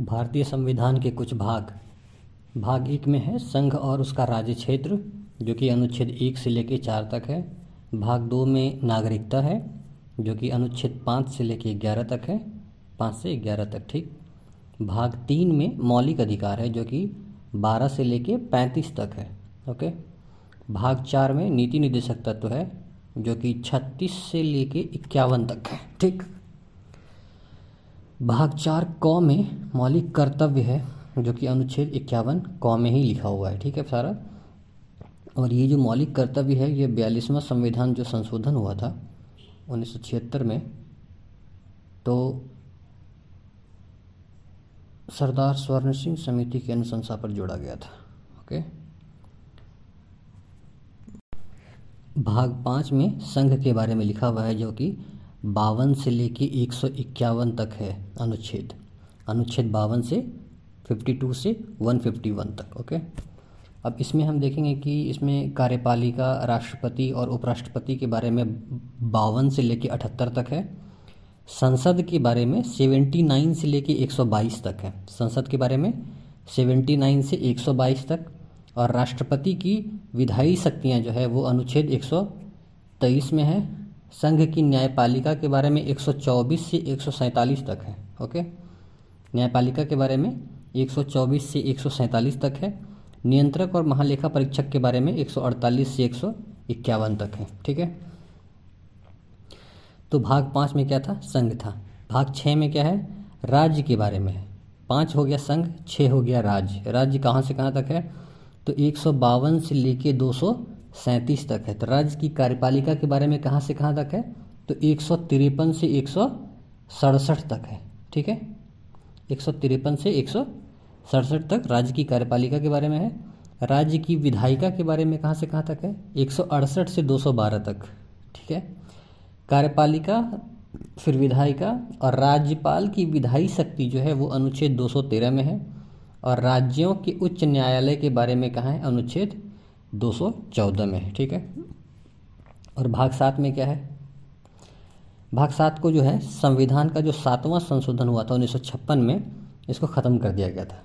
भारतीय संविधान के कुछ भाग। भाग एक में है संघ और उसका राज्य क्षेत्र, जो कि अनुच्छेद एक से लेकर चार तक है। भाग दो में नागरिकता है, जो कि अनुच्छेद पाँच से लेकर ग्यारह तक है। पाँच से ग्यारह तक, ठीक। भाग तीन में मौलिक अधिकार है, जो कि बारह से लेकर पैंतीस तक है, ओके। भाग चार में नीति निर्देशक तत्व है, जो कि छत्तीस से लेके इक्यावन तक है, ठीक। भाग चार क में मौलिक कर्तव्य है, जो कि अनुच्छेद इक्यावन क में ही लिखा हुआ है, ठीक है सारा? और ये जो मौलिक कर्तव्य है, ये बयालीसवां संविधान जो संशोधन हुआ था, उन्नीस सौ छिहत्तर में तो सरदार स्वर्ण सिंह समिति की अनुशंसा पर जोड़ा गया था, ओके? भाग पाँच में संघ के बारे में लिखा हुआ है, जो कि बावन से लेके एक सौ इक्यावन तक है अनुच्छेद। अनुच्छेद बावन से फिफ्टी टू से वन फिफ्टी वन तक ओके अब इसमें हम देखेंगे कि इसमें कार्यपालिका, राष्ट्रपति और उपराष्ट्रपति के बारे में बावन से लेके अठहत्तर तक है। संसद के बारे में सेवेंटी नाइन से लेके एक सौ बाईस तक है। संसद के बारे में सेवेंटी नाइन से एक सौ बाईस तक और राष्ट्रपति की विधायी शक्तियाँ जो है वो अनुच्छेद 123 में है। संघ की न्यायपालिका के बारे में 124 से एक सौ सैंतालीस तक है, ओके? न्यायपालिका के बारे में 124 से एक सौ सैंतालीस तक है। नियंत्रक और महालेखा परीक्षक के बारे में 148 से एक सौ इक्यावन तक है, ठीक है? तो भाग पाँच में क्या था? संघ था। भाग छः में क्या है? राज्य के बारे में है। पाँच हो गया संघ छः हो गया राज्य। राज्य कहाँ से कहाँ तक है? तो एक सौ बावन से लेके दो सैंतीस तक है। तो राज्य की कार्यपालिका के बारे में कहाँ से कहाँ तक है? तो एक सौ तिरपन से एक सौ सड़सठ तक है। ठीक है? एक सौ तिरपन से एक सौ सड़सठ तक राज्य की कार्यपालिका के बारे में है। राज्य की विधायिका के बारे में कहाँ से कहाँ तक है? एक सौ अड़सठ से 212 तक। ठीक है? कार्यपालिका, फिर विधायिका और राज्यपाल की विधायी शक्ति जो है वो अनुच्छेद 213 में है। और राज्यों के उच्च न्यायालय के बारे में कहा है? अनुच्छेद 214 में ठीक है? और भाग सात में क्या है? भाग सात को जो है, संविधान का जो सातवां संशोधन हुआ था उन्नीस सौ छप्पन में, इसको ख़त्म कर दिया गया था।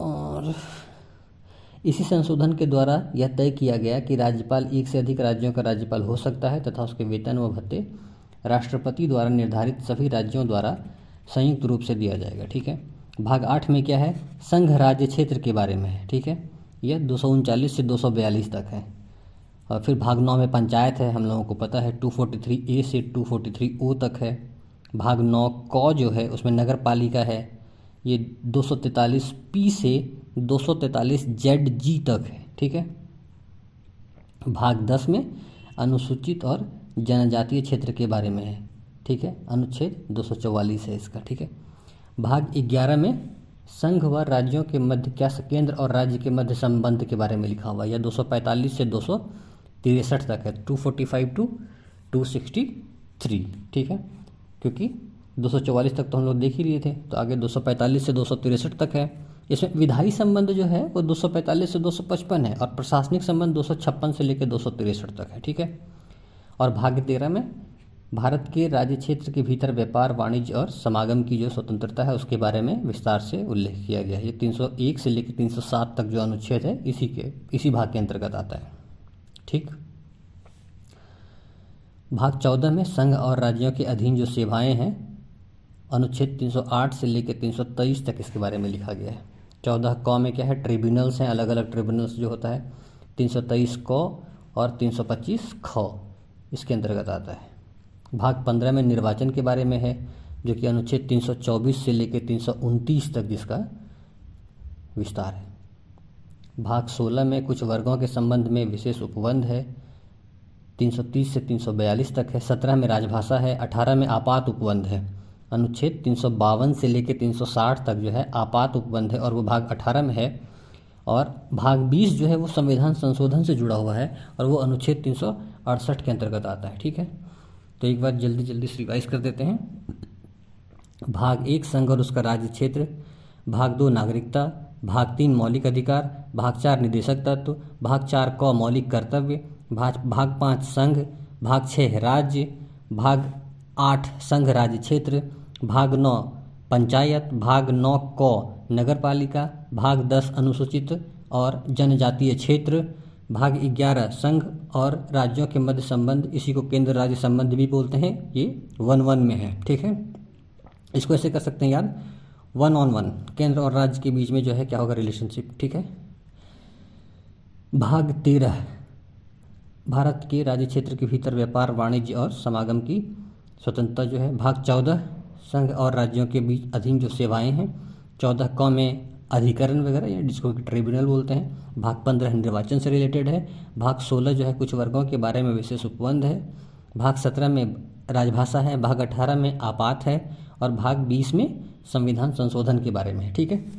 और इसी संशोधन के द्वारा यह तय किया गया कि राज्यपाल, एक से अधिक राज्यों का राज्यपाल हो सकता है तथा उसके वेतन व भत्ते राष्ट्रपति द्वारा निर्धारित सभी राज्यों द्वारा संयुक्त रूप से दिया जाएगा, ठीक है? भाग आठ में क्या है? संघ राज्य क्षेत्र के बारे में है, ठीक है? यह दो से दो सौ बयालीस तक है। और फिर भाग नौ में पंचायत है, हम लोगों को पता है 243 ए से 243 ओ तक है। भाग नौ क जो है, उसमें नगर पालिका है। ये 243 पी से 243 जेड जी तक है, ठीक है? भाग दस में अनुसूचित और जनजातीय क्षेत्र के बारे में है, ठीक है? अनुच्छेद दो है इसका, ठीक है? भाग ग्यारह में संघ व राज्यों के मध्य क्या केंद्र और राज्य के मध्य संबंध के बारे में लिखा हुआ है यह 245 से दो तक है 245 टू 263 ठीक है क्योंकि 244 तक तो हम लोग देख ही लिए थे तो आगे 245 से दो तक है इसमें विधायी संबंध जो है वो 245 से 255 है और प्रशासनिक संबंध दो सौ छप्पन से लेकर दो तक है ठीक है और भाग्य तेरह में भारत के राज्य क्षेत्र के भीतर व्यापार, वाणिज्य और समागम की जो स्वतंत्रता है, उसके बारे में विस्तार से उल्लेख किया गया है। ये 301 से लेकर 307 तक जो अनुच्छेद है, इसी के, इसी भाग के अंतर्गत आता है। ठीक? भाग 14 में संघ और राज्यों के अधीन जो सेवाएँ हैं, अनुच्छेद 308 से लेकर 323 तक इसके बारे में लिखा गया है। चौदह क में क्या है? ट्रिब्यूनल्स हैं अलग अलग ट्रिब्यूनल्स जो होता है 323 क और 325 ख इसके अंतर्गत आता है। भाग पंद्रह में निर्वाचन के बारे में है, जो कि अनुच्छेद 324 से लेकर तीन सौ उनतीस तक जिसका विस्तार है। भाग 16 में कुछ वर्गों के संबंध में विशेष उपबंध है। 330 से 342 तक है। 17 में राजभाषा है। 18 में आपात उपबंध है। अनुच्छेद तीन सौ बावन से लेकर 360 तक जो है, आपात उपबंध है और वो भाग 18 में है। और भाग 20 जो है, वो संविधान संशोधन से जुड़ा हुआ है और वो अनुच्छेद तीन सौ अड़सठ के अंतर्गत आता है। ठीक है? तो एक बार जल्दी जल्दी से रिवाइज कर देते हैं। भाग एक, संघ और उसका राज्य क्षेत्र। भाग दो, नागरिकता। भाग तीन, मौलिक अधिकार। भाग चार, निदेशक तत्व। भाग चार, क, मौलिक कर्तव्य। भाग भाग पाँच, संघ। भाग छः राज्य। भाग आठ, संघ, राज्य क्षेत्र। भाग नौ, पंचायत। भाग नौ, क नगर पालिका भाग दस, अनुसूचित और जनजातीय क्षेत्र। भाग ग्यारह, संघ और राज्यों के मध्य संबंध, इसी को केंद्र राज्य संबंध भी बोलते हैं। ये वन वन में है, ठीक है? इसको ऐसे कर सकते हैं याद? वन ऑन वन, केंद्र और राज्य के बीच में जो है, क्या होगा रिलेशनशिप ठीक है? भाग तेरह, भारत के राज्य क्षेत्र के भीतर व्यापार, वाणिज्य और समागम की स्वतंत्रता जो है। भाग चौदह, संघ और राज्यों के बीच अधीन जो सेवाएँ हैं, चौदह क में अधिकरण वगैरह, या जिसको ट्रिब्यूनल बोलते हैं। भाग पंद्रह निर्वाचन से रिलेटेड है। भाग सोलह जो है कुछ वर्गों के बारे में विशेष उपबंध है। भाग सत्रह में राजभाषा है। भाग अठारह में आपात है। और भाग बीस में संविधान संशोधन के बारे में ठीक है?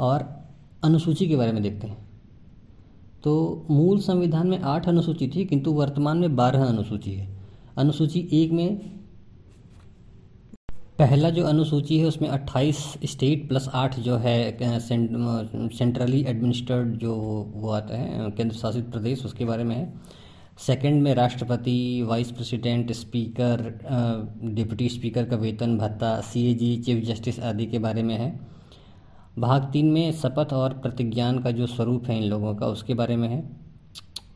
और अनुसूची के बारे में देखते हैं। तो मूल संविधान में आठ अनुसूची थी, किंतु वर्तमान में बारह अनुसूची है। अनुसूची एक में पहला जो अनुसूची है, उसमें 28 स्टेट प्लस आठ जो है सेंट्रली एडमिनिस्ट्रेड जो वो आता है केंद्र शासित प्रदेश, उसके बारे में है। सेकंड में राष्ट्रपति vice president speaker deputy speaker का वेतन, भत्ता सीएजी चीफ जस्टिस आदि के बारे में है। भाग तीन में शपथ और प्रतिज्ञान का जो स्वरूप है इन लोगों का, उसके बारे में है।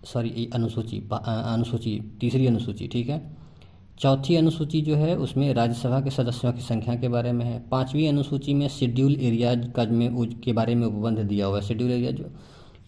सॉरी अनुसूची अनुसूची, तीसरी अनुसूची, ठीक है? चौथी अनुसूची जो है, उसमें राज्यसभा के सदस्यों की संख्या के बारे में है। पांचवी अनुसूची में शेड्यूल एरियाज़ का में के बारे में उपबंध दिया हुआ है, शेड्यूल एरिया जो।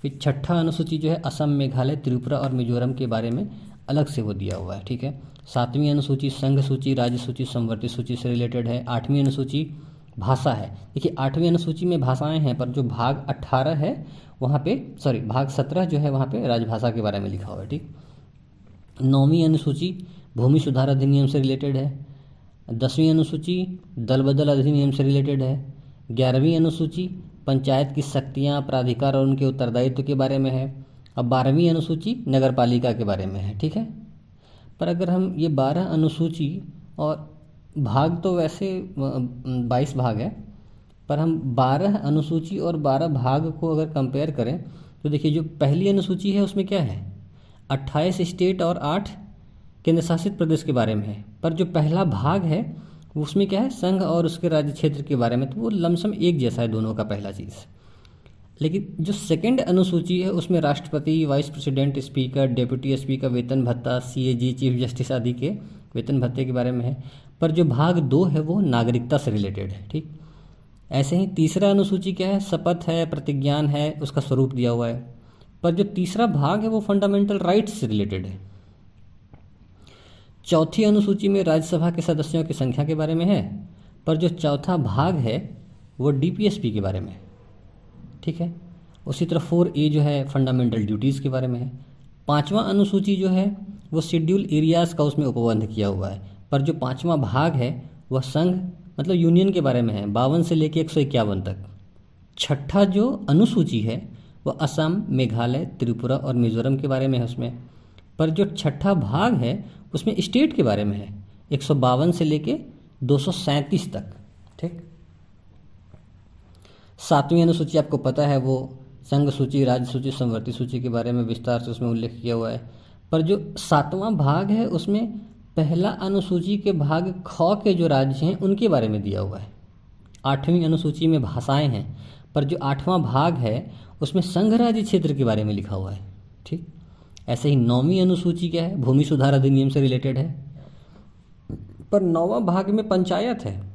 फिर छठा अनुसूची जो है, असम, मेघालय, त्रिपुरा और मिजोरम के बारे में अलग से वो दिया हुआ है, ठीक है? सातवीं अनुसूची संघ सूची, राज्य सूची संवर्ती सूची से रिलेटेड है। आठवीं अनुसूची भाषा है। देखिए, आठवीं अनुसूची में भाषाएँ हैं, पर जो भाग अट्ठारह है, वहाँ पे सॉरी भाग सत्रह जो है, वहाँ पे राजभाषा के बारे में लिखा हुआ है, ठीक? नौवीं अनुसूची भूमि सुधार अधिनियम से रिलेटेड है, दसवीं अनुसूची दल बदल अधिनियम से रिलेटेड है, ग्यारहवीं अनुसूची पंचायत की शक्तियाँ, प्राधिकार और उनके उत्तरदायित्व के बारे में है अब बारहवीं अनुसूची नगर पालिका के बारे में है, ठीक है? पर अगर हम ये बारह अनुसूची और भाग तो वैसे बाईस भाग है, पर हम बारह अनुसूची और बारह भाग को अगर कंपेयर करें तो देखिए जो पहली अनुसूची है उसमें क्या है? अट्ठाईस स्टेट और आठ केंद्र शासित प्रदेश के बारे में है। पर जो पहला भाग है, उसमें क्या है? संघ और उसके राज्य क्षेत्र के बारे में तो वो लमसम एक जैसा है दोनों का पहला चीज़। लेकिन जो सेकंड अनुसूची है, उसमें राष्ट्रपति vice president speaker deputy SP का वेतन भत्ता सीएजी चीफ जस्टिस आदि के वेतन भत्ते के बारे में है। पर जो भाग दो है, वो नागरिकता से रिलेटेड है, ठीक? ऐसे ही तीसरा अनुसूची क्या है? शपथ है, प्रतिज्ञान है, उसका स्वरूप दिया हुआ है। पर जो तीसरा भाग है, वो फंडामेंटल राइट्स से रिलेटेड है। चौथी अनुसूची में राज्यसभा के सदस्यों की संख्या के बारे में है, पर जो चौथा भाग है, वो डीपीएसपी के बारे में ठीक है? उसी तरह फोर ए जो है फंडामेंटल ड्यूटीज़ के बारे में है। पांचवा अनुसूची जो है, वो शेड्यूल एरियाज़ का उसमें उपबंध किया हुआ है। पर जो पांचवा भाग है, वह संघ मतलब यूनियन के बारे में है, बावन से लेकर एक सौ इक्यावन तक। छठा जो अनुसूची है वह असम, मेघालय, त्रिपुरा और मिजोरम के बारे में है उसमें। पर जो छठा भाग है उसमें स्टेट के बारे में है। एक सौ बावन से लेके दो सौ सैंतीस तक, ठीक? सातवीं अनुसूची आपको पता है, वो संघ सूची, राज्य सूची, संवर्ती सूची के बारे में विस्तार से उसमें उल्लेख किया हुआ है। पर जो सातवां भाग है, उसमें पहला अनुसूची के भाग ख के जो राज्य हैं, उनके बारे में दिया हुआ है। आठवीं अनुसूची में भाषाएँ हैं, पर जो आठवां भाग है, उसमें संघ राज्य क्षेत्र के बारे में लिखा हुआ है, ठीक? ऐसे ही नौवीं अनुसूची क्या है? भूमि सुधार अधिनियम से रिलेटेड है। पर नौवा भाग में पंचायत है।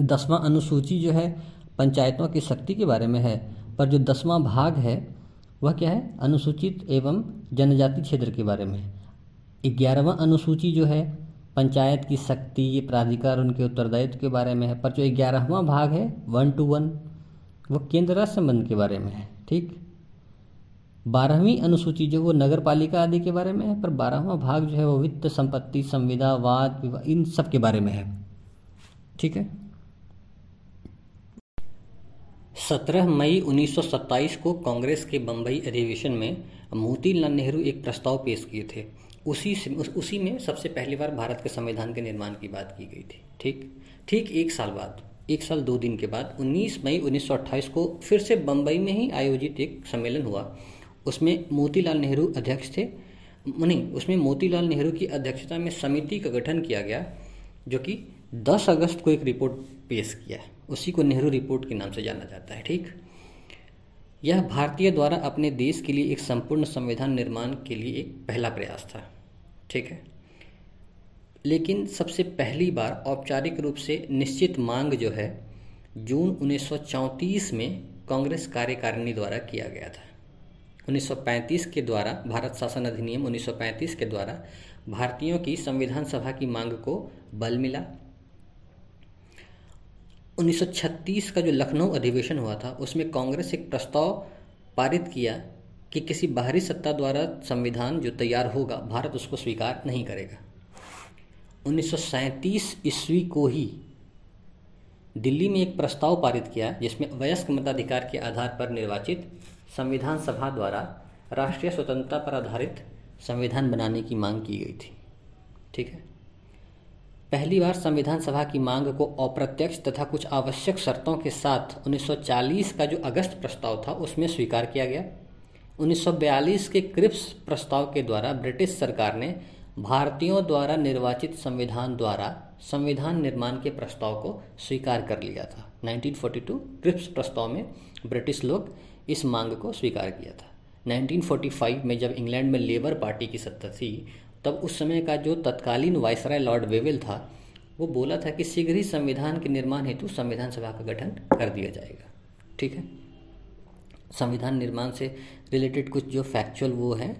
दसवां अनुसूची जो है, पंचायतों की शक्ति के बारे में है। पर जो दसवां भाग है, वह क्या है? अनुसूचित एवं जनजाति क्षेत्र के बारे में। ग्यारहवा अनुसूची जो है, पंचायत की शक्ति, ये प्राधिकार, उनके उत्तरदायित्व के बारे में है। पर जो ग्यारहवा भाग है वन टू वन वो केंद्र राज्य संबंध के बारे में है, ठीक? बारहवीं अनुसूची जो वो नगर पालिका आदि के बारे में है, पर बारहवा भाग जो है वो वित्त, संपत्ति, संविदा, वाद, विवाद, इन सब के बारे में है। ठीक है? सत्रह मई 1927 को कांग्रेस के बम्बई अधिवेशन में मोतीलाल नेहरू एक प्रस्ताव पेश किए थे। उसी उसी में सबसे पहली बार भारत के संविधान के निर्माण की बात की गई थी। ठीक? ठीक एक साल बाद, एक साल दो दिन के बाद 19 मई 1928 को फिर से बम्बई में ही आयोजित एक सम्मेलन हुआ। उसमें मोतीलाल नेहरू अध्यक्ष थे। नहीं, उसमें मोतीलाल नेहरू की अध्यक्षता में समिति का गठन किया गया, जो कि 10 अगस्त को एक रिपोर्ट पेश किया उसी को नेहरू रिपोर्ट के नाम से जाना जाता है, ठीक? यह भारतीय द्वारा अपने देश के लिए एक संपूर्ण संविधान निर्माण के लिए एक पहला प्रयास था, ठीक है? लेकिन सबसे पहली बार औपचारिक रूप से निश्चित मांग जो है, जून 1934 में कांग्रेस कार्यकारिणी द्वारा किया गया था। 1935 के द्वारा, भारत शासन अधिनियम 1935 के द्वारा भारतीयों की संविधान सभा की मांग को बल मिला। 1936 का जो लखनऊ अधिवेशन हुआ था, उसमें कांग्रेस एक प्रस्ताव पारित किया कि किसी बाहरी सत्ता द्वारा संविधान जो तैयार होगा, भारत उसको स्वीकार नहीं करेगा। उन्नीस सौ सैंतीस ईस्वी को ही दिल्ली में एक प्रस्ताव पारित किया, जिसमें वयस्क मताधिकार के आधार पर निर्वाचित संविधान सभा द्वारा राष्ट्रीय स्वतंत्रता पर आधारित संविधान बनाने की मांग की गई थी। ठीक है? पहली बार संविधान सभा की मांग को अप्रत्यक्ष तथा कुछ आवश्यक शर्तों के साथ 1940 का जो अगस्त प्रस्ताव था, उसमें स्वीकार किया गया। 1942 के क्रिप्स प्रस्ताव के द्वारा ब्रिटिश सरकार ने भारतीयों द्वारा निर्वाचित संविधान द्वारा संविधान निर्माण के प्रस्ताव को स्वीकार कर लिया था। 1942 क्रिप्स प्रस्ताव में ब्रिटिश लोग इस मांग को स्वीकार किया था। 1945 में जब इंग्लैंड में लेबर पार्टी की सत्ता थी, तब उस समय का जो तत्कालीन वायसराय लॉर्ड वेवेल था, वो बोला था कि शीघ्र ही संविधान के निर्माण हेतु संविधान सभा का गठन कर दिया जाएगा। ठीक है? संविधान निर्माण से रिलेटेड कुछ जो फैक्चुअल वो है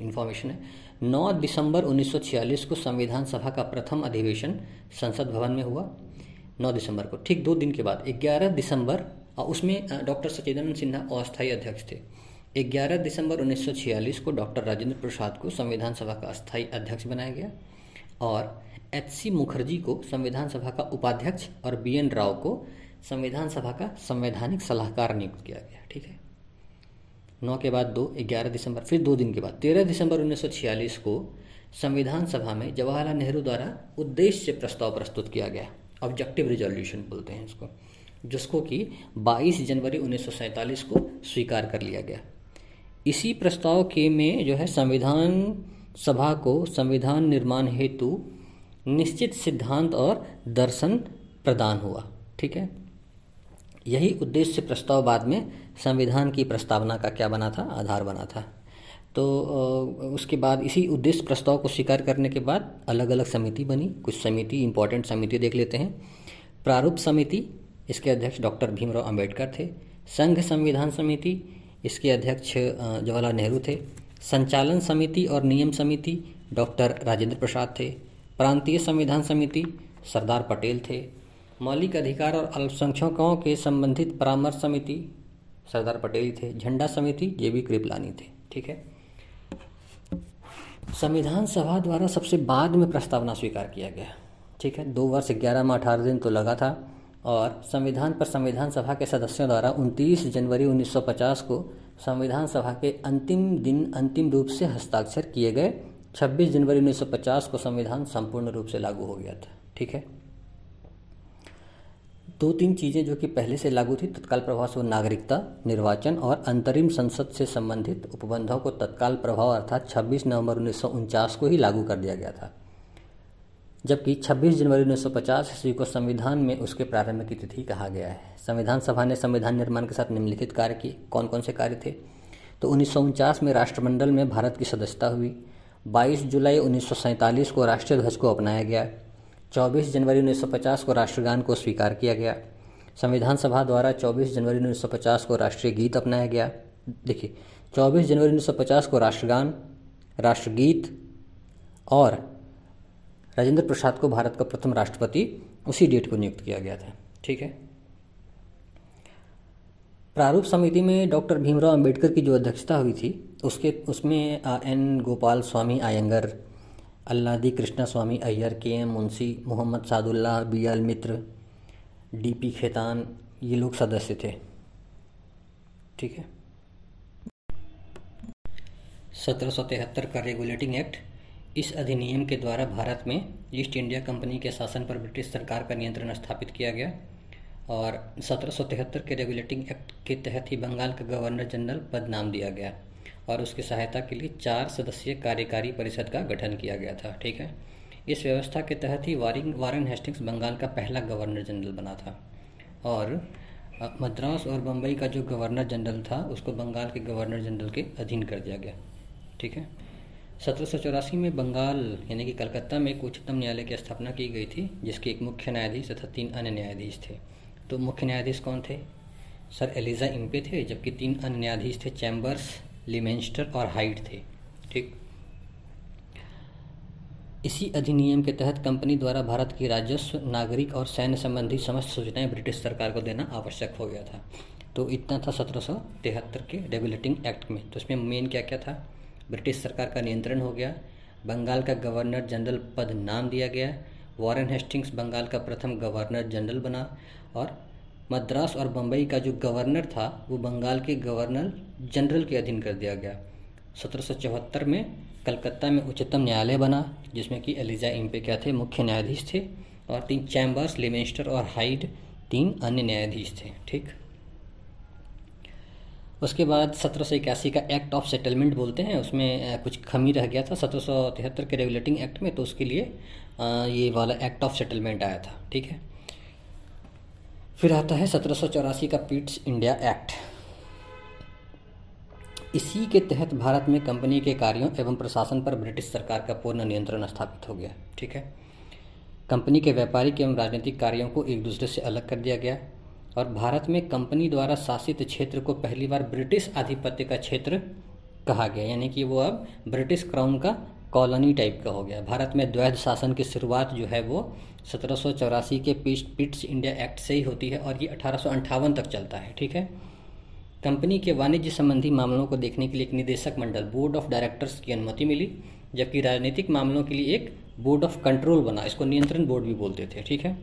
इंफॉर्मेशन है। 9 दिसंबर 1946 को संविधान सभा का प्रथम अधिवेशन संसद भवन में हुआ। 9 दिसंबर को, ठीक दो दिन के बाद 11 दिसंबर उसमें डॉक्टर सचिदानंद सिन्हा अस्थायी अध्यक्ष थे। 11 दिसंबर 1946 को डॉक्टर राजेंद्र प्रसाद को संविधान सभा का अस्थायी अध्यक्ष बनाया गया और एच सी मुखर्जी को संविधान सभा का उपाध्यक्ष और बी एन राव को संविधान सभा का संवैधानिक सलाहकार नियुक्त किया गया, ठीक है? नौ के बाद दो, ग्यारह दिसंबर, फिर दो दिन के बाद। तेरह दिसंबर 1946 को संविधान सभा में जवाहरलाल नेहरू द्वारा उद्देश्य प्रस्ताव प्रस्तुत किया गया ऑब्जेक्टिव रिजोल्यूशन बोलते हैं इसको। जिसको कि 22 जनवरी 1947 को स्वीकार कर लिया गया। इसी प्रस्ताव के में जो है संविधान सभा को संविधान निर्माण हेतु निश्चित सिद्धांत और दर्शन प्रदान हुआ, ठीक है? यही उद्देश्य प्रस्ताव बाद में संविधान की प्रस्तावना का क्या बना था? आधार बना था। तो उसके बाद इसी उद्देश्य प्रस्ताव को स्वीकार करने के बाद अलग अलग समिति बनी। कुछ समिति इंपॉर्टेंट समिति देख लेते हैं। प्रारूप समिति इसके अध्यक्ष डॉक्टर भीमराव अंबेडकर थे। संघ संविधान समिति, इसके अध्यक्ष जवाहरलाल नेहरू थे। संचालन समिति और नियम समिति डॉक्टर राजेंद्र प्रसाद थे। प्रांतीय संविधान समिति सरदार पटेल थे। मौलिक अधिकार और अल्पसंख्यकों के संबंधित परामर्श समिति सरदार पटेल थे। झंडा समिति, जे बी कृपलानी थे। ठीक है? संविधान सभा द्वारा सबसे बाद में प्रस्तावना स्वीकार किया गया। ठीक है? दो वर्ष ग्यारह में अठारह दिन तो लगा था। और संविधान पर संविधान सभा के सदस्यों द्वारा 29 जनवरी 1950 को संविधान सभा के अंतिम दिन अंतिम रूप से हस्ताक्षर किए गए। 26 जनवरी 1950 को संविधान संपूर्ण रूप से लागू हो गया था। ठीक है? दो तीन चीज़ें जो कि पहले से लागू थी, तत्काल प्रभाव से नागरिकता, निर्वाचन और अंतरिम संसद से संबंधित उपबंधों को तत्काल प्रभाव अर्थात 26 नवंबर उन्नीस सौ उनचास को ही लागू कर दिया गया था। जबकि 26 जनवरी 1950 ईस्वी को संविधान में उसके प्रारंभ की तिथि कहा गया है। संविधान सभा ने संविधान निर्माण के साथ निम्नलिखित कार्य किए। कौन कौन से कार्य थे? तो उन्नीस सौ उनचास में राष्ट्रमंडल में भारत की सदस्यता हुई। 22 जुलाई उन्नीस सौ सैंतालीस को राष्ट्रीय ध्वज को अपनाया गया। 24 जनवरी 1950 को राष्ट्रगान को स्वीकार किया गया। संविधान सभा द्वारा 24 जनवरी 1950 को राष्ट्रीय गीत अपनाया गया। देखिए 24 जनवरी 1950 को राष्ट्रगान, राष्ट्रगीत और राजेंद्र प्रसाद को भारत का प्रथम राष्ट्रपति, उसी डेट को नियुक्त किया गया था। ठीक है? प्रारूप समिति में डॉक्टर भीमराव अंबेडकर की जो अध्यक्षता हुई थी, उसके, उसमें N Gopalaswami Ayyangar, Alladi Krishnaswami Ayyar, K M Munshi, Mohammad Saadulla L Mitra, D P Khaitan, ये लोग सदस्य थे। ठीक है? सत्रह सौ तिहत्तर का रेगुलेटिंग एक्ट इस अधिनियम के द्वारा भारत में ईस्ट इंडिया कंपनी के शासन पर ब्रिटिश सरकार का नियंत्रण स्थापित किया गया और सत्रह सौ तिहत्तर के रेगुलेटिंग एक्ट के तहत ही बंगाल का गवर्नर जनरल पद नाम दिया गया और उसकी सहायता के लिए चार सदस्यीय कार्यकारी परिषद का गठन किया गया था, ठीक है? इस व्यवस्था के तहत ही वारिंग, वारन हेस्टिंग्स बंगाल का पहला गवर्नर जनरल बना था और मद्रास और बम्बई का जो गवर्नर जनरल था, उसको बंगाल के गवर्नर जनरल के अधीन कर दिया गया, ठीक है? सत्रह सौ चौरासी में बंगाल, यानी कि कलकत्ता में एक उच्चतम न्यायालय की स्थापना की गई थी, जिसके एक मुख्य न्यायाधीश तथा तीन अन्य न्यायाधीश थे। तो मुख्य न्यायाधीश कौन थे? सर एलिजा इम्पे थे, जबकि तीन अन्य न्यायाधीश थे, चैम्बर्स, लिमेंस्टर और हाइट थे। ठीक? इसी अधिनियम के तहत कंपनी द्वारा भारत की राजस्व, नागरिक और सैन्य संबंधी समस्त सूचनाएँ ब्रिटिश सरकार को देना आवश्यक हो गया था। तो इतना था सत्रह सौ तिहत्तर के रेगुलेटिंग एक्ट में। तो इसमें मेन क्या क्या था? ब्रिटिश सरकार का नियंत्रण हो गया। बंगाल का गवर्नर जनरल पद नाम दिया गया। वॉरेन हेस्टिंग्स बंगाल का प्रथम गवर्नर जनरल बना और मद्रास और बम्बई का जो गवर्नर था, वो बंगाल के गवर्नर जनरल के अधीन कर दिया गया। सत्रह सौ चौहत्तर में कलकत्ता में उच्चतम न्यायालय बना, जिसमें कि एलिजा इम्पे क्या थे? मुख्य न्यायाधीश थे और तीन चैम्बर्स, लिमेस्टर और हाइड, तीन अन्य न्यायाधीश थे। ठीक? उसके बाद सत्रह सौ इक्यासी का एक्ट ऑफ़ सेटलमेंट बोलते हैं, उसमें कुछ खमी रह गया था, सत्रह सौ तिहत्तर के रेगुलेटिंग एक्ट में तो उसके लिए ये वाला एक्ट ऑफ़ सेटलमेंट आया था, ठीक है? फिर आता है सत्रह सौ चौरासी का पीट्स इंडिया एक्ट इसी के तहत भारत में कंपनी के कार्यों एवं प्रशासन पर ब्रिटिश सरकार का पूर्ण नियंत्रण स्थापित हो गया, ठीक है? कंपनी के व्यापारिक एवं राजनीतिक कार्यों को एक दूसरे से अलग कर दिया गया और भारत में कंपनी द्वारा शासित क्षेत्र को पहली बार ब्रिटिश आधिपत्य का क्षेत्र कहा गया, यानी कि वो अब ब्रिटिश क्राउन का कॉलोनी टाइप का हो गया। भारत में द्वैध शासन की शुरुआत जो है वो सत्रह सौ चौरासी के पिट्स इंडिया एक्ट से ही होती है और ये अठारह तक चलता है, ठीक है? कंपनी के वाणिज्य संबंधी मामलों को देखने के लिए एक निदेशक मंडल, बोर्ड ऑफ़ डायरेक्टर्स की अनुमति मिली, जबकि राजनीतिक मामलों के लिए एक बोर्ड ऑफ़ कंट्रोल बना, इसको नियंत्रण बोर्ड भी बोलते थे, ठीक है?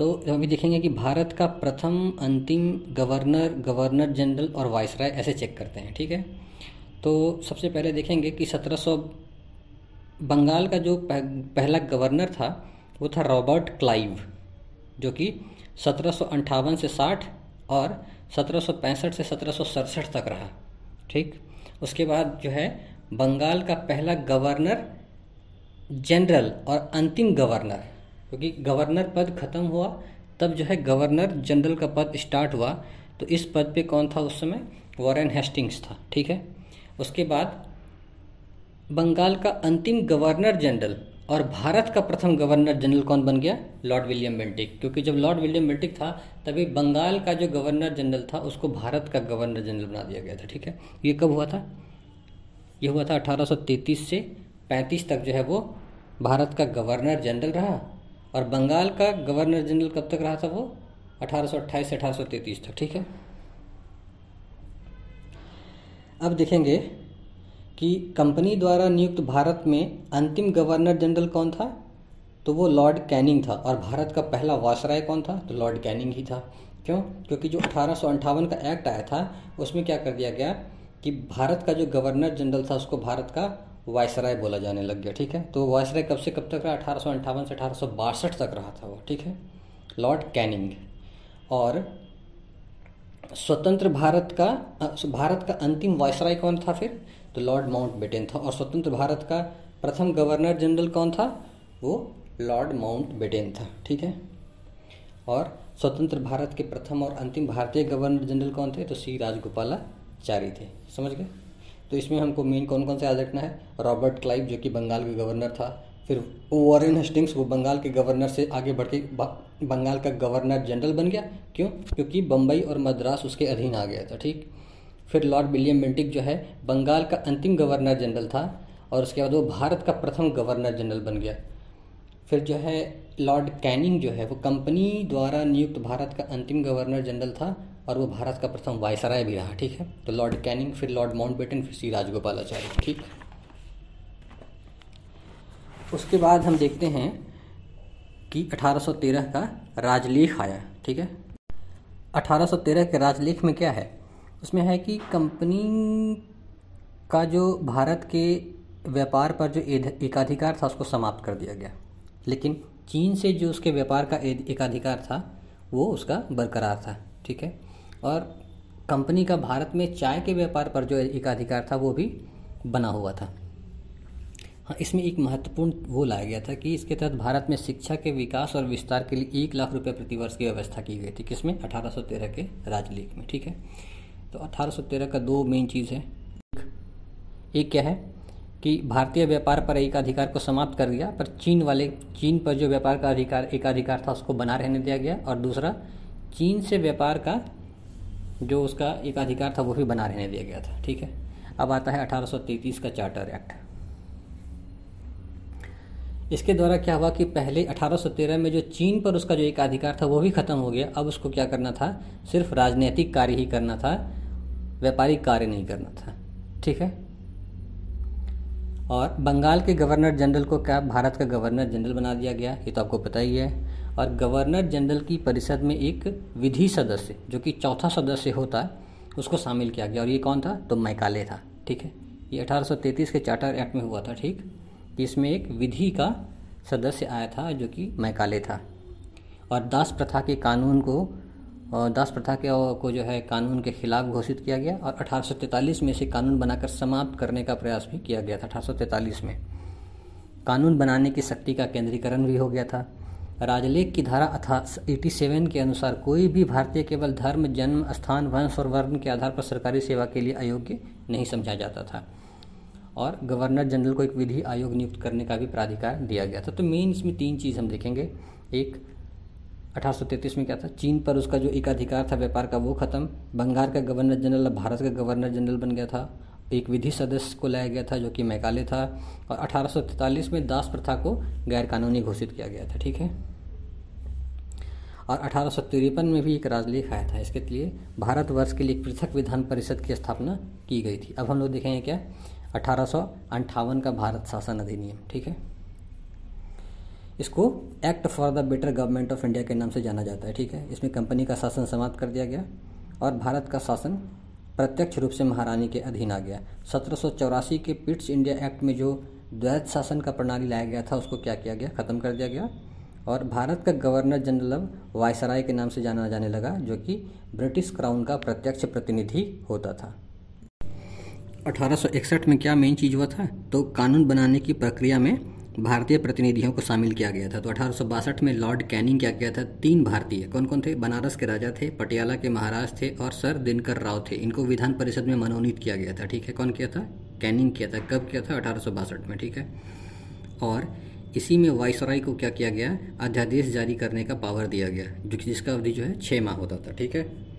तो अभी देखेंगे कि भारत का प्रथम अंतिम गवर्नर गवर्नर जनरल और वायसराय ऐसे चेक करते हैं, ठीक है? तो सबसे पहले देखेंगे कि 1700 बंगाल का जो पहला गवर्नर था, वो था रॉबर्ट क्लाइव, जो कि सत्रह से 60 और सत्रह सौ पैंसठ से सत्रह सौ सड़सठ तक रहा, ठीक? उसके बाद जो है, बंगाल का पहला गवर्नर, जनरल और अंतिम गवर्नर क्योंकि गवर्नर पद खत्म हुआ, तब जो है गवर्नर जनरल का पद स्टार्ट हुआ। तो इस पद पे कौन था उस समय? वॉरेन हेस्टिंग्स था, ठीक है? उसके बाद बंगाल का अंतिम गवर्नर जनरल और भारत का प्रथम गवर्नर जनरल कौन बन गया? Lord William Bentinck. क्योंकि जब लॉर्ड विलियम बेंटिक था, तभी बंगाल का जो गवर्नर जनरल था, उसको भारत का गवर्नर जनरल बना दिया गया था, ठीक है? ये कब हुआ था? ये हुआ था 1833 से 35 तक जो है वो भारत का गवर्नर जनरल रहा। और बंगाल का गवर्नर जनरल कब तक रहा था वो? 1828 से 1833 तक, ठीक है? अब देखेंगे कि कंपनी द्वारा नियुक्त भारत में अंतिम गवर्नर जनरल कौन था? तो वो लॉर्ड कैनिंग था, और भारत का पहला वासराय कौन था? तो लॉर्ड कैनिंग ही था। क्यों? क्योंकि जो अठारह सौ अठावन का एक्ट आया था, उसमें क्या कर दिया गया कि भारत का जो गवर्नर जनरल था, उसको भारत का वायसराय बोला जाने लग गया, ठीक है? तो वायसराय कब से कब तक रहा? अठारह से अठारह सौ बासठ तक रहा था वो, ठीक है? Lord Canning. और स्वतंत्र भारत का भारत का अंतिम वायसराय कौन था फिर? तो लॉर्ड माउंट बेटेन था। और स्वतंत्र भारत का प्रथम गवर्नर जनरल कौन था? वो लॉर्ड माउंट बेटेन था, ठीक है? और स्वतंत्र भारत के प्रथम और अंतिम भारतीय गवर्नर जनरल कौन थे? तो सी राजगोपालाचारी थे। समझ गए? तो इसमें हमको मेन कौन कौन से याद रखना है? रॉबर्ट क्लाइव, जो कि बंगाल के गवर्नर था। फिर वॉरेन हेस्टिंग्स, वो बंगाल के गवर्नर से आगे बढ़ के बंगाल का गवर्नर जनरल बन गया। क्यों? क्योंकि बम्बई और मद्रास उसके अधीन आ गया था, ठीक? फिर लॉर्ड विलियम बेंटिक जो है, बंगाल का अंतिम गवर्नर जनरल था और उसके बाद वो भारत का प्रथम गवर्नर जनरल बन गया। फिर जो है, लॉर्ड कैनिंग जो है, वो कंपनी द्वारा नियुक्त भारत का अंतिम गवर्नर जनरल था। और वो भारत का प्रथम वायसराय भी रहा, ठीक है? तो लॉर्ड कैनिंग, फिर लॉर्ड माउंट फिर सी राजगोपालाचार्य ठीक? उसके बाद हम देखते हैं कि 1813 का राजलेख आया, ठीक है? 1813 के राजलेख में क्या है? उसमें है कि कंपनी का जो भारत के व्यापार पर जो एकाधिकार था, उसको समाप्त कर दिया गया। लेकिन चीन से जो उसके व्यापार का एकाधिकार था, वो उसका बरकरार था, ठीक है? और कंपनी का भारत में चाय के व्यापार पर जो एकाधिकार था, वो भी बना हुआ था। हाँ इसमें एक महत्वपूर्ण वो लाया गया था कि इसके तहत भारत में शिक्षा के विकास और विस्तार के लिए एक लाख रुपये प्रतिवर्ष की व्यवस्था की गई थी, किसमें? 1813 के राजलेख में, ठीक है? तो 1813 का दो मेन चीज़ है। एक क्या है कि भारतीय व्यापार पर एक अधिकार को समाप्त कर दिया, पर चीन वाले, चीन पर जो व्यापार का अधिकार एक अधिकार था, उसको बना रहने दिया गया। और दूसरा, चीन से व्यापार का जो उसका एक अधिकार था वो भी बना रहने दिया गया था, ठीक है? अब आता है 1833 का चार्टर एक्ट। इसके द्वारा क्या हुआ कि पहले 1813 में जो चीन पर उसका जो एक अधिकार था वो भी खत्म हो गया। अब उसको क्या करना था? सिर्फ़ राजनीतिक कार्य ही करना था, व्यापारिक कार्य नहीं करना था, ठीक है? और बंगाल के गवर्नर जनरल को क्या? भारत का गवर्नर जनरल बना दिया गया, ये तो आपको पता ही है। और गवर्नर जनरल की परिषद में एक विधि सदस्य, जो कि चौथा सदस्य होता है, उसको शामिल किया गया। और ये कौन था? तो मैकाले था, ठीक है? ये 1833 के चार्टर एक्ट में हुआ था, ठीक? इसमें एक विधि का सदस्य आया था, जो कि मैकाले था। और दास प्रथा के कानून को दास प्रथा के को जो है, कानून के खिलाफ घोषित किया गया और 1843 में से कानून बनाकर समाप्त करने का प्रयास भी किया गया था 1843 में। कानून बनाने की शक्ति का केंद्रीकरण भी हो गया था। राजलेख की धारा एटी सेवन के अनुसार कोई भी भारतीय केवल धर्म, जन्म, स्थान, वंश और वर्ण के आधार पर सरकारी सेवा के लिए अयोग्य नहीं समझा जाता था। और गवर्नर जनरल को एक विधि आयोग नियुक्त करने का भी प्राधिकार दिया गया था। तो मेन इसमें तीन चीज़ हम देखेंगे। एक 1833 में क्या था? चीन पर उसका जो एक अधिकार था, व्यापार का, वो खत्म। बंगाल का गवर्नर जनरल भारत का गवर्नर जनरल बन गया था। एक विधि सदस्य को लाया गया था जो कि मैकाले था और अठारह में दास प्रथा को गैर कानूनी घोषित किया गया था, ठीक है? और अठारह में भी एक राजलेख आया था, इसके लिए भारतवर्ष के लिए पृथक विधान परिषद की स्थापना की गई थी। अब हम लोग देखेंगे क्या? अठारह का भारत शासन अधिनियम, ठीक है? इसको act for the better government of India के नाम से जाना जाता है, ठीक है? इसमें कंपनी का शासन समाप्त कर दिया गया और भारत का शासन प्रत्यक्ष रूप से महारानी के अधीन आ गया। सत्रह सौ चौरासी के पिट्स इंडिया एक्ट में जो द्वैत शासन का प्रणाली लाया गया था, उसको क्या किया गया? ख़त्म कर दिया गया। और भारत का गवर्नर जनरल अब वायसराय के नाम से जाना जाने लगा, जो कि ब्रिटिश क्राउन का प्रत्यक्ष प्रतिनिधि होता था। 1861 में क्या मेन चीज़ हुआ था? तो कानून बनाने की प्रक्रिया में भारतीय प्रतिनिधियों को शामिल किया गया था। तो अठारह सौ बासठ में लॉर्ड कैनिंग क्या किया था? तीन भारतीय। कौन कौन थे? बनारस के राजा थे, पटियाला के महाराज थे और सर दिनकर राव थे। इनको विधान परिषद में मनोनीत किया गया था। ठीक है, कौन किया था? कैनिंग किया था। कब किया था? अठारह सौ बासठ में। ठीक है। और इसी में वाइसराय को क्या किया गया? अध्यादेश जारी करने का पावर दिया गया, जो जिसका अवधि जो है छः माह होता था। ठीक है।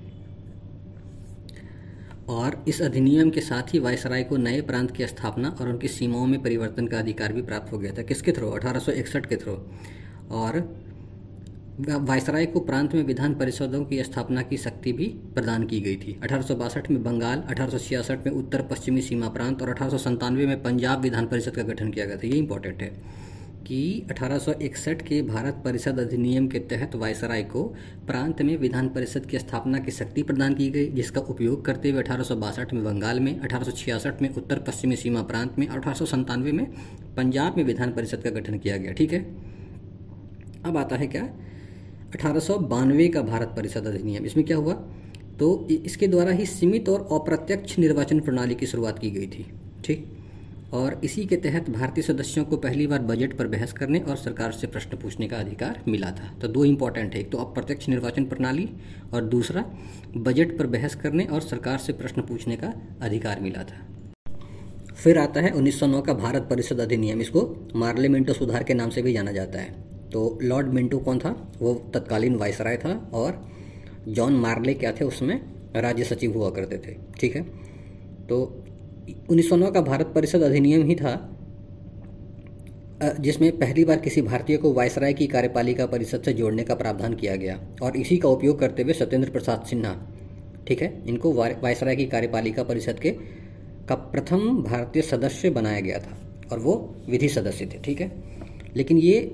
और इस अधिनियम के साथ ही वायसराय को नए प्रांत की स्थापना और उनकी सीमाओं में परिवर्तन का अधिकार भी प्राप्त हो गया था। किसके थ्रू? अठारह सौ इकसठ के थ्रू। और वायसराय को प्रांत में विधान परिषदों की स्थापना की शक्ति भी प्रदान की गई थी। अठारह सौ बासठ में बंगाल, अठारह सौ छियासठ में उत्तर पश्चिमी सीमा प्रांत और अठारह में पंजाब विधान परिषद का गठन किया गया था। ये इंपॉर्टेंट है। कि 1861 के भारत परिषद अधिनियम के तहत वायसराय को प्रांत में विधान परिषद की स्थापना की शक्ति प्रदान की गई, जिसका उपयोग करते हुए अठारह सौ बासठ में बंगाल में, अठारह सौ छियासठ में उत्तर पश्चिमी सीमा प्रांत में अठारह में पंजाब में विधान परिषद का गठन किया गया, ठीक है? अब आता है क्या? अठारह सौ बानवे का भारत परिषद अधिनियम, इसमें क्या हुआ? तो इसके द्वारा ही सीमित और अप्रत्यक्ष निर्वाचन प्रणाली की शुरुआत की गई थी, ठीक? और इसी के तहत भारतीय सदस्यों को पहली बार बजट पर बहस करने और सरकार से प्रश्न पूछने का अधिकार मिला था। तो दो इंपॉर्टेंट है, एक तो अप्रत्यक्ष निर्वाचन प्रणाली और दूसरा बजट पर बहस करने और सरकार से प्रश्न पूछने का अधिकार मिला था। फिर आता है 1909 का भारत परिषद अधिनियम। इसको मार्ले मिंटो सुधार के नाम से भी जाना जाता है। तो लॉर्ड मिंटो कौन था? वो तत्कालीन वायसराय था और जॉन मार्ले क्या थे? उसमें राज्य सचिव हुआ करते थे। ठीक है? तो उन्नीस का भारत परिषद अधिनियम ही था जिसमें पहली बार किसी भारतीय को वायसराय की कार्यपालिका परिषद से जोड़ने का प्रावधान किया गया और इसी का उपयोग करते हुए सत्येंद्र प्रसाद सिन्हा, ठीक है, इनको वायसराय की कार्यपालिका परिषद के, का प्रथम भारतीय सदस्य बनाया गया था और वो विधि सदस्य थे, ठीक है। लेकिन ये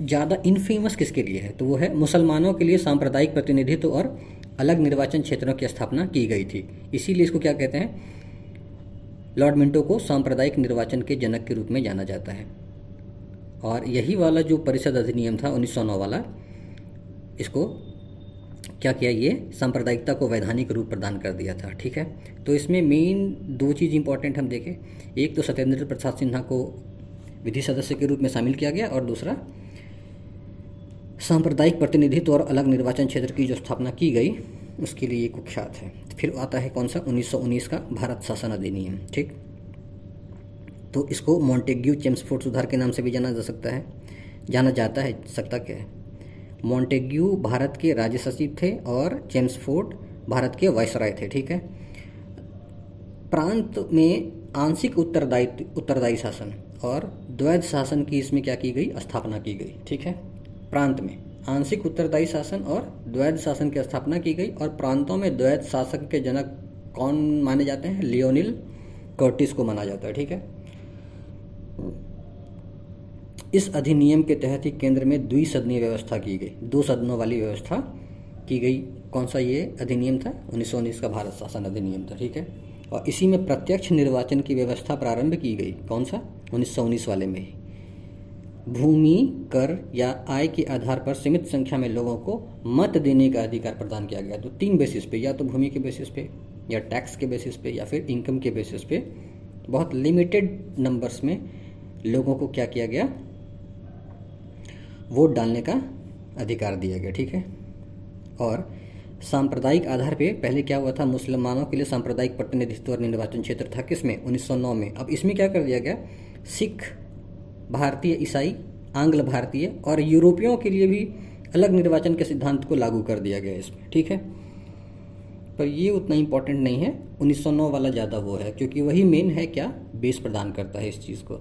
ज़्यादा इनफेमस किसके लिए है? तो वो है मुसलमानों के लिए सांप्रदायिक प्रतिनिधित्व और अलग निर्वाचन क्षेत्रों की स्थापना की गई थी। इसीलिए इसको क्या कहते हैं? लॉर्ड मिंटो को सांप्रदायिक निर्वाचन के जनक के रूप में जाना जाता है। और यही वाला जो परिषद अधिनियम था 1909 वाला, इसको क्या किया, ये सांप्रदायिकता को वैधानिक रूप प्रदान कर दिया था, ठीक है? तो इसमें मेन दो चीज़ इंपॉर्टेंट हम देखें। एक तो सत्येंद्र प्रसाद सिन्हा को विधि सदस्य के रूप में शामिल किया गया, और दूसरा, सांप्रदायिक प्रतिनिधित्व और अलग निर्वाचन क्षेत्र की जो स्थापना की गई उसके लिए कुख्यात है। फिर आता है कौन सा? 1919 का भारत शासन अधिनियम, ठीक? तो इसको मॉन्टेग्यू चेम्सफोर्ड सुधार के नाम से भी जाना जा सकता है। जाना जाता है, सकता क्या है? मॉन्टेग्यू भारत के राज्य सचिव थे और चेम्सफोर्ड भारत के वायसराय थे, ठीक है? प्रांत में आंशिक उत्तरदायी उत्तरदायी शासन और द्वैध शासन की इसमें क्या की गई? स्थापना की गई, ठीक है? प्रांत में। आंशिक उत्तरदायी शासन और द्वैध शासन की स्थापना की गई और प्रांतों में द्वैध शासक के जनक कौन माने जाते हैं? लियोनिल कर्टिस को माना जाता है, ठीक है? इस अधिनियम के तहत ही केंद्र में द्विसदनीय व्यवस्था की गई। दो सदनों वाली व्यवस्था की गई। कौन सा ये अधिनियम था? उन्नीस सौ उन्नीस का भारत शासन अधिनियम था, ठीक है? और इसी में प्रत्यक्ष निर्वाचन की व्यवस्था प्रारंभ की गई। कौन सा? उन्नीस सौ उन्नीस वाले में ही। भूमि, कर या आय के आधार पर सीमित संख्या में लोगों को मत देने का अधिकार प्रदान किया गया। तो तीन बेसिस पे, या तो भूमि के बेसिस पे, या टैक्स के बेसिस पे, या फिर इनकम के बेसिस पे बहुत लिमिटेड नंबर्स में लोगों को क्या किया गया? वोट डालने का अधिकार दिया गया, ठीक है? और सांप्रदायिक आधार पे पहले क्या हुआ था? मुसलमानों के लिए सांप्रदायिक प्रतिनिधित्व निर्वाचन क्षेत्र था किसमें? 1909 में। अब इसमें क्या कर दिया गया? सिख भारतीय ईसाई, आंग्ल भारतीय और यूरोपियों के लिए भी अलग निर्वाचन के सिद्धांत को लागू कर दिया गया इसमें, ठीक है? पर ये उतना इम्पोर्टेंट नहीं है 1909 वाला ज़्यादा वो है, क्योंकि वही मेन है क्या? बेस प्रदान करता है इस चीज़ को।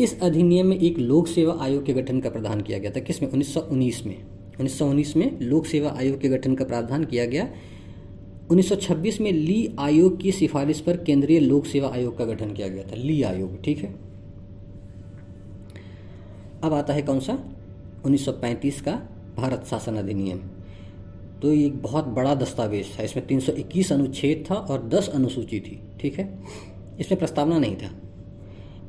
इस अधिनियम में एक लोक सेवा आयोग के गठन का प्रावधान किया गया था, किसमें? 1919 में। 1919 में लोक सेवा आयोग के गठन का प्रावधान किया गया। 1926 में ली आयोग की सिफारिश पर केंद्रीय लोक सेवा आयोग का गठन किया गया था, ली आयोग, ठीक है? अब आता है कौन सा? 1935 का भारत शासन अधिनियम। तो ये एक बहुत बड़ा दस्तावेज़ था। इसमें 321 अनुच्छेद था और 10 अनुसूची थी। ठीक है? इसमें प्रस्तावना नहीं था।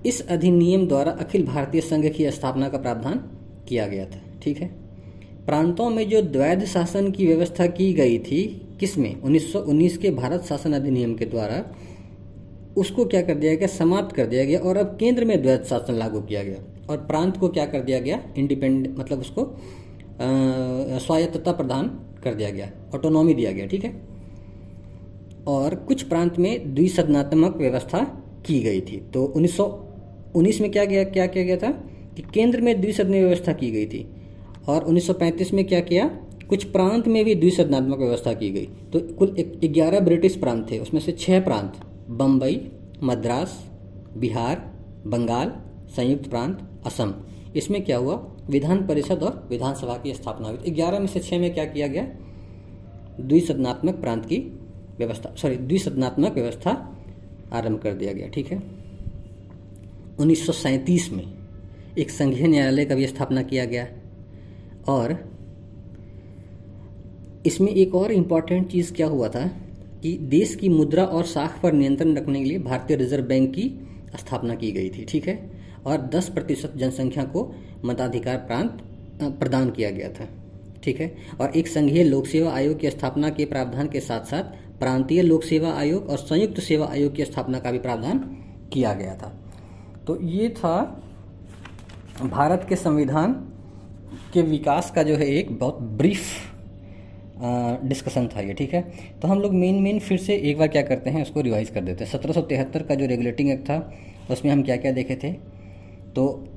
इस अधिनियम द्वारा अखिल भारतीय संघ की स्थापना का प्रावधान किया गया था। ठीक है? प्रांतों में जो द्वैध शासन की व्यवस्था की गई थी, किसमें? 1919 के भारत शासन अधिनियम के द्वारा। उसको क्या कर दिया गया? समाप्त कर दिया गया और अब केंद्र में द्वैध शासन लागू किया गया। और प्रांत को क्या कर दिया गया? इंडिपेंडेंट मतलब उसको स्वायत्तता प्रदान कर दिया गया ऑटोनॉमी दिया गया, ठीक है? और कुछ प्रांत में द्विसदनात्मक व्यवस्था की गई थी। तो 1919 में क्या गया, क्या किया गया था? कि केंद्र में द्विसदनीय व्यवस्था की गई थी। और 1935 में क्या किया? कुछ प्रांत में भी द्विसदनात्मक व्यवस्था की गई। तो कुल ग्यारह ब्रिटिश प्रांत थे, उसमें से छह प्रांत बम्बई मद्रास, बिहार, बंगाल, संयुक्त प्रांत असम। इसमें क्या हुआ? विधान परिषद और विधानसभा की स्थापना हुई। ग्यारह में से छः में क्या किया गया? द्विसदनात्मक प्रांत की व्यवस्था सॉरी द्विसदनात्मक व्यवस्था आरंभ कर दिया गया, ठीक है? उन्नीस सौ सैंतीस में एक संघीय न्यायालय का भी स्थापना किया गया। और इसमें एक और इंपॉर्टेंट चीज़ क्या हुआ था कि देश की मुद्रा और साख पर नियंत्रण रखने के लिए भारतीय रिज़र्व बैंक की स्थापना की गई थी, ठीक है? और 10 प्रतिशत जनसंख्या को मताधिकार प्रांत प्रदान किया गया था। ठीक है? और एक संघीय लोक सेवा आयोग की स्थापना के प्रावधान के साथ साथ प्रांतीय लोक सेवा आयोग और संयुक्त सेवा आयोग की स्थापना का भी प्रावधान किया गया था। तो ये था भारत के संविधान के विकास का जो है एक बहुत ब्रीफ डिस्कशन था ये, ठीक है? तो हम लोग मेन मेन फिर से एक बार क्या करते हैं, उसको रिवाइज कर देते हैं। सत्रह सौ तिहत्तर का जो रेगुलेटिंग एक्ट था, उसमें हम क्या क्या देखे थे? तो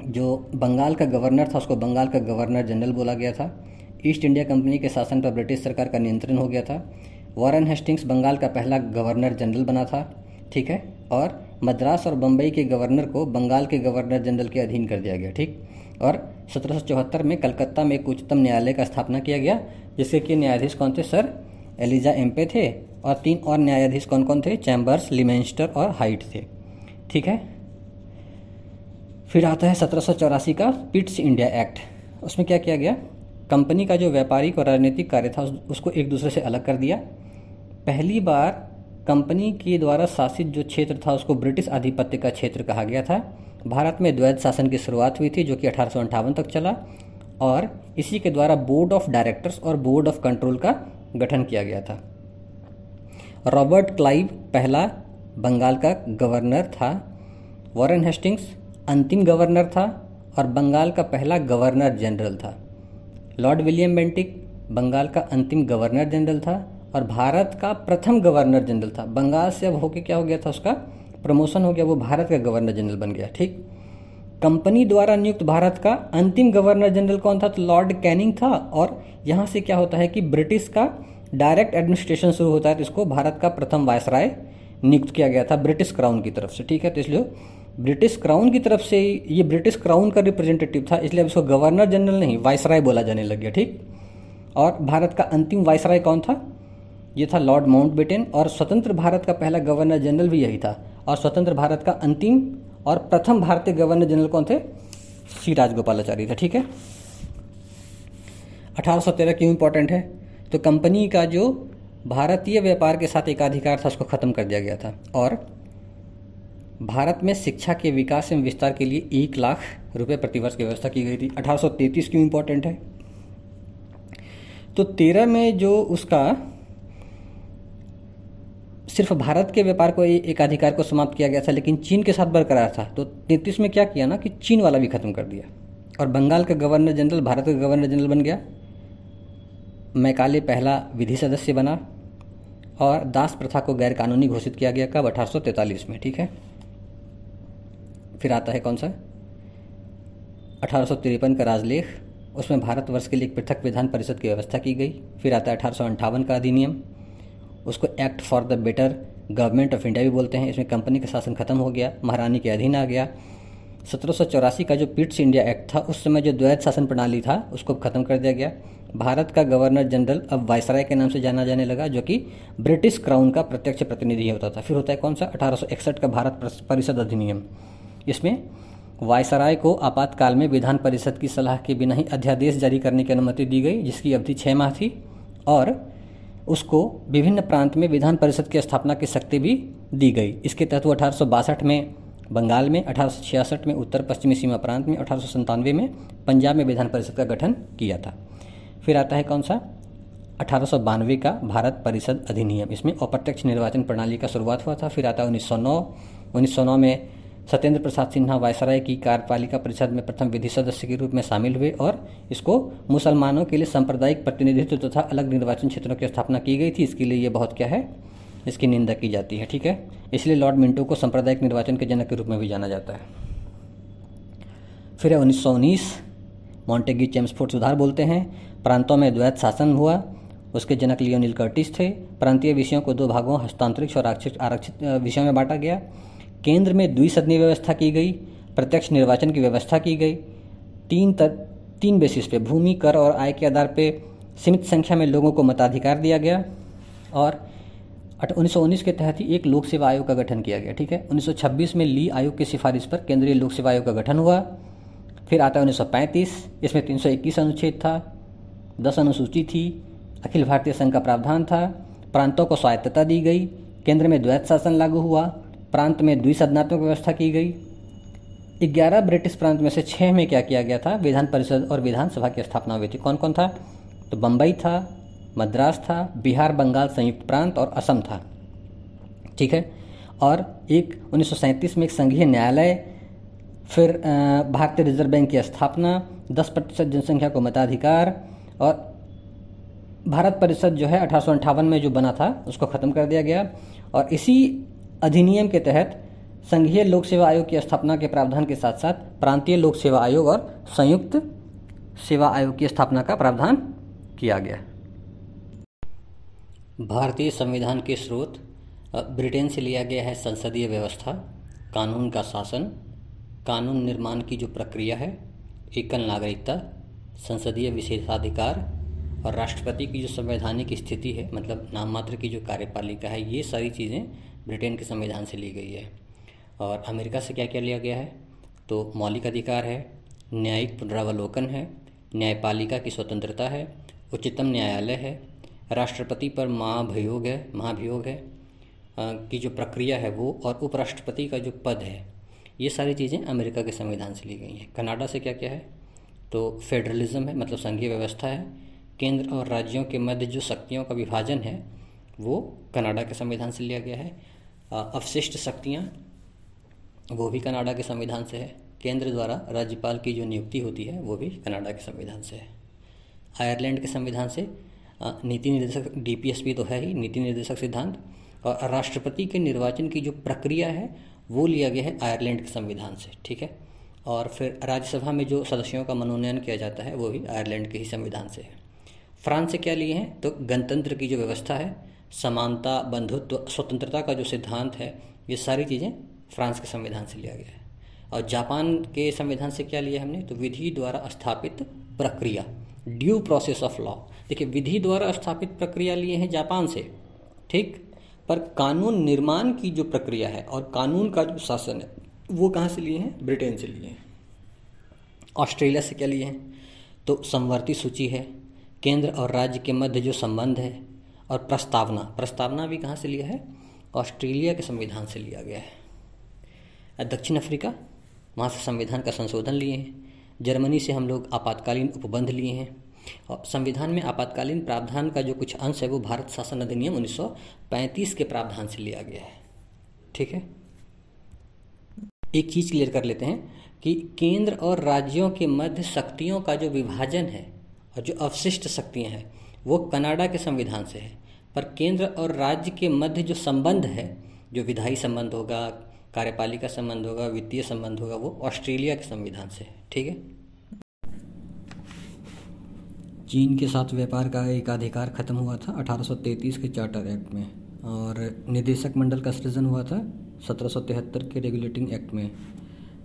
जो बंगाल का गवर्नर था, उसको बंगाल का गवर्नर जनरल बोला गया था। ईस्ट इंडिया कंपनी के शासन पर ब्रिटिश सरकार का नियंत्रण हो गया था। वॉरेन हेस्टिंग्स बंगाल का पहला गवर्नर जनरल बना था, ठीक है? और मद्रास और बम्बई के गवर्नर को बंगाल के गवर्नर जनरल के अधीन कर दिया गया, ठीक? और सत्रह सौ चौहत्तर में कलकत्ता में एक उच्चतम न्यायालय का स्थापना किया गया, जिसके कि न्यायाधीश कौन थे? सर एलिजा एम्पे थे, और तीन और न्यायाधीश कौन कौन थे? चैम्बर्स, लिमेंस्टर और हाइट थे, ठीक है? फिर आता है सत्रह सौ चौरासी का पिट्स इंडिया एक्ट। उसमें क्या किया गया? कंपनी का जो व्यापारिक और राजनीतिक कार्य था उसको एक दूसरे से अलग कर दिया। पहली बार कंपनी के द्वारा शासित जो क्षेत्र था, उसको ब्रिटिश आधिपत्य का क्षेत्र कहा गया था। भारत में द्वैत शासन की शुरुआत हुई थी, जो कि अठारह तक चला, और इसी के द्वारा बोर्ड ऑफ़ डायरेक्टर्स और बोर्ड ऑफ़ कंट्रोल का गठन किया गया था। रॉबर्ट क्लाइव, पहला बंगाल का गवर्नर था। वॉरेन हेस्टिंग्स अंतिम गवर्नर था और बंगाल का पहला गवर्नर जनरल था। लॉर्ड विलियम बेंटिक बंगाल का अंतिम गवर्नर जनरल था और भारत का प्रथम गवर्नर जनरल था। बंगाल से अब होके क्या हो गया था उसका? प्रमोशन हो गया। वो भारत का गवर्नर जनरल बन गया, ठीक? कंपनी द्वारा नियुक्त भारत का अंतिम गवर्नर जनरल कौन था? तो लॉर्ड कैनिंग था और यहाँ से क्या होता है कि ब्रिटिश का डायरेक्ट एडमिनिस्ट्रेशन शुरू होता है तो इसको भारत का प्रथम वायसराय नियुक्त किया गया था ब्रिटिश क्राउन की तरफ़ से, ठीक है? तो इसलिए ब्रिटिश क्राउन की तरफ़ से ये ब्रिटिश क्राउन का रिप्रेजेंटेटिव था, इसलिए अब इसको गवर्नर जनरल नहीं, वायसराय बोला जाने लग गया, ठीक? और भारत का अंतिम वायसराय कौन था? ये था लॉर्ड माउंट और स्वतंत्र भारत का पहला गवर्नर जनरल भी यही था, और स्वतंत्र भारत का अंतिम और प्रथम भारतीय गवर्नर जनरल कौन थे? सी राजगोपालाचारी थे, ठीक है? 1813 क्यों इंपॉर्टेंट है? तो कंपनी का जो भारतीय व्यापार के साथ एकाधिकार था, उसको खत्म कर दिया गया था, और भारत में शिक्षा के विकास एवं विस्तार के लिए एक लाख रुपए प्रतिवर्ष की व्यवस्था की गई थी। 1833 क्यों इंपॉर्टेंट है? तो तेरह में जो उसका सिर्फ़ भारत के व्यापार को एक अधिकार को समाप्त किया गया था, लेकिन चीन के साथ बरकरार था। तो तैतीस में क्या किया ना कि चीन वाला भी खत्म कर दिया। और बंगाल का गवर्नर जनरल, भारत का गवर्नर जनरल बन गया। मैकाले पहला विधि सदस्य बना और दास प्रथा को गैर कानूनी घोषित किया गया। कब? अठारह सौ तैंतालीस में, ठीक है? फिर आता है कौन सा? अठारह सौ तिरपन का राजलेख। उसमें भारतवर्ष के लिए एक पृथक विधान परिषद की व्यवस्था की गई। फिर आता है अठारह का अधिनियम। उसको act for the better government of India भी बोलते हैं। इसमें कंपनी का शासन खत्म हो गया, महारानी के अधीन आ गया। सत्रह सौ चौरासी का जो पिट्स इंडिया एक्ट था, उस समय जो द्वैत शासन प्रणाली था, उसको खत्म कर दिया गया। भारत का गवर्नर जनरल अब वायसराय के नाम से जाना जाने लगा, जो कि ब्रिटिश क्राउन का प्रत्यक्ष प्रतिनिधि होता था। फिर होता है कौन सा? अठारह सौ इकसठ का भारत परिषद अधिनियम। इसमें वायसराय को आपातकाल में विधान परिषद की सलाह के बिना ही अध्यादेश जारी करने की अनुमति दी गई, जिसकी अवधि छः माह थी, और उसको विभिन्न प्रांत में विधान परिषद की स्थापना की शक्ति भी दी गई। इसके तहत वो अठारह सौ बासठ में बंगाल में, अठारह सौ छियासठ में, उत्तर पश्चिमी सीमा प्रांत में, अठारह में पंजाब में विधान परिषद का गठन किया था। फिर आता है कौन सा? अठारह सौ बानवे का भारत परिषद अधिनियम। इसमें अप्रत्यक्ष निर्वाचन प्रणाली का शुरुआत हुआ था। फिर आता है उन्नीस सौ में सत्येंद्र प्रसाद सिन्हा वायसराय की कार्यपालिका परिषद में प्रथम विधि सदस्य के रूप में शामिल हुए और इसको मुसलमानों के लिए सांप्रदायिक प्रतिनिधित्व तथा अलग निर्वाचन क्षेत्रों की स्थापना की गई थी। इसके लिए ये बहुत क्या है? इसकी निंदा की जाती है, ठीक है? इसलिए लॉर्ड मिंटो को सांप्रदायिक निर्वाचन के जनक के रूप में भी जाना जाता है। फिर है उन्नीस सौ उन्नीस मॉन्टेगी चेम्सफोर्ड सुधार बोलते हैं। प्रांतों में द्वैत शासन हुआ। उसके जनक लियोनिल कर्टिस थे। प्रांतीय विषयों को दो भागों, हस्तांतरिक्ष और आरक्षित विषयों में बांटा गया। केंद्र में द्विसदनीय व्यवस्था की गई प्रत्यक्ष निर्वाचन की व्यवस्था की गई। तीन तर, तीन बेसिस पे भूमि कर और आय के आधार पे सीमित संख्या में लोगों को मताधिकार दिया गया और उन्नीस सौ उन्नीस के तहत ही एक लोक सेवा आयोग का गठन किया गया ठीक है? 1926 में ली आयोग की सिफारिश पर केंद्रीय लोक सेवा आयोग का गठन हुआ। फिर आता है उन्नीस सौ पैंतीस इसमें 321 अनुच्छेद था दस अनुसूची थी अखिल भारतीय संघ का प्रावधान था प्रांतों को स्वायत्तता दी गई केंद्र में द्वैत शासन लागू हुआ प्रांत में द्विसदनात्मक व्यवस्था की गई। ग्यारह ब्रिटिश प्रांत में से छः में क्या किया गया था? विधान परिषद और विधानसभा की स्थापना हुई थी। कौन कौन था? तो बम्बई था, मद्रास था, बिहार, बंगाल संयुक्त प्रांत और असम था। ठीक है? और एक उन्नीस में एक संघीय न्यायालय, फिर भारतीय रिज़र्व बैंक की स्थापना, दस प्रतिशत जनसंख्या को मताधिकार और भारत परिषद जो है अठारह में जो बना था, उसको ख़त्म कर दिया गया। और इसी अधिनियम के तहत संघीय लोक सेवा आयोग की स्थापना के प्रावधान के साथ साथ प्रांतीय लोक सेवा आयोग और संयुक्त सेवा आयोग की स्थापना का प्रावधान किया गया। भारतीय संविधान के स्रोत ब्रिटेन से लिया गया है संसदीय व्यवस्था, कानून का शासन, कानून निर्माण की जो प्रक्रिया है, एकल नागरिकता, संसदीय विशेषाधिकार और राष्ट्रपति की जो संवैधानिक स्थिति है मतलब नाम मात्र की जो कार्यपालिका है, ये सारी चीज़ें ब्रिटेन के संविधान से ली गई है। और अमेरिका से क्या क्या लिया गया है? तो मौलिक अधिकार है, न्यायिक पुनरावलोकन है, न्यायपालिका की स्वतंत्रता है, उच्चतम न्यायालय है, राष्ट्रपति पर महाभियोग है महाभियोग है की जो प्रक्रिया है वो, और उपराष्ट्रपति का जो पद है, ये सारी चीज़ें अमेरिका के संविधान से ली गई हैं। कनाडा से क्या क्या है? तो फेडरलिज्म है मतलब संघीय व्यवस्था है। केंद्र और राज्यों के मध्य जो शक्तियों का विभाजन है, वो कनाडा के संविधान से लिया गया है। अवशिष्ट शक्तियाँ, वो भी कनाडा के संविधान से है। केंद्र द्वारा राज्यपाल की जो नियुक्ति होती है, वो भी कनाडा के संविधान से है। आयरलैंड के संविधान से नीति निर्देशक डीपीएसपी तो है ही, नीति निर्देशक सिद्धांत, और राष्ट्रपति के निर्वाचन की जो प्रक्रिया है, वो लिया गया है आयरलैंड के संविधान से, ठीक है? और फिर राज्यसभा में जो सदस्यों का मनोनयन किया जाता है, वो भी आयरलैंड के ही संविधान से है। फ्रांस से क्या लिए हैं? तो गणतंत्र की जो व्यवस्था है समानता, बंधुत्व, स्वतंत्रता का जो सिद्धांत है, ये सारी चीज़ें फ्रांस के संविधान से लिया गया है। और जापान के संविधान से क्या लिया हमने? तो विधि द्वारा स्थापित प्रक्रिया ड्यू प्रोसेस ऑफ़ लॉ देखिए, विधि द्वारा स्थापित प्रक्रिया लिए हैं जापान से, ठीक? पर कानून निर्माण की जो प्रक्रिया है और कानून का जो शासन है, वो कहाँ से लिए हैं? ब्रिटेन से लिए हैं। ऑस्ट्रेलिया से क्या लिए हैं? तो संवर्ती सूची है। केंद्र और राज्य के मध्य जो संबंध है और प्रस्तावना। प्रस्तावना भी कहाँ से लिया है? ऑस्ट्रेलिया के संविधान से लिया गया है। दक्षिण अफ्रीका, वहाँ से संविधान का संशोधन लिए हैं। जर्मनी से हम लोग आपातकालीन उपबंध लिए हैं। और संविधान में आपातकालीन प्रावधान का जो कुछ अंश है, वो भारत शासन अधिनियम 1935 के प्रावधान से लिया गया है। ठीक है? एक चीज़ क्लियर कर लेते हैं कि केंद्र और राज्यों के मध्य शक्तियों का जो विभाजन है और जो अवशिष्ट शक्तियाँ हैं वो कनाडा के संविधान से है। पर केंद्र और राज्य के मध्य जो संबंध है, जो विधायी संबंध होगा, कार्यपालिका संबंध होगा, वित्तीय संबंध होगा, वो ऑस्ट्रेलिया के संविधान से है। ठीक है? चीन के साथ व्यापार का एक अधिकार खत्म हुआ था 1833 के चार्टर एक्ट में, और निदेशक मंडल का सृजन हुआ था सत्रह सौ तिहत्तर के रेगुलेटिंग एक्ट में।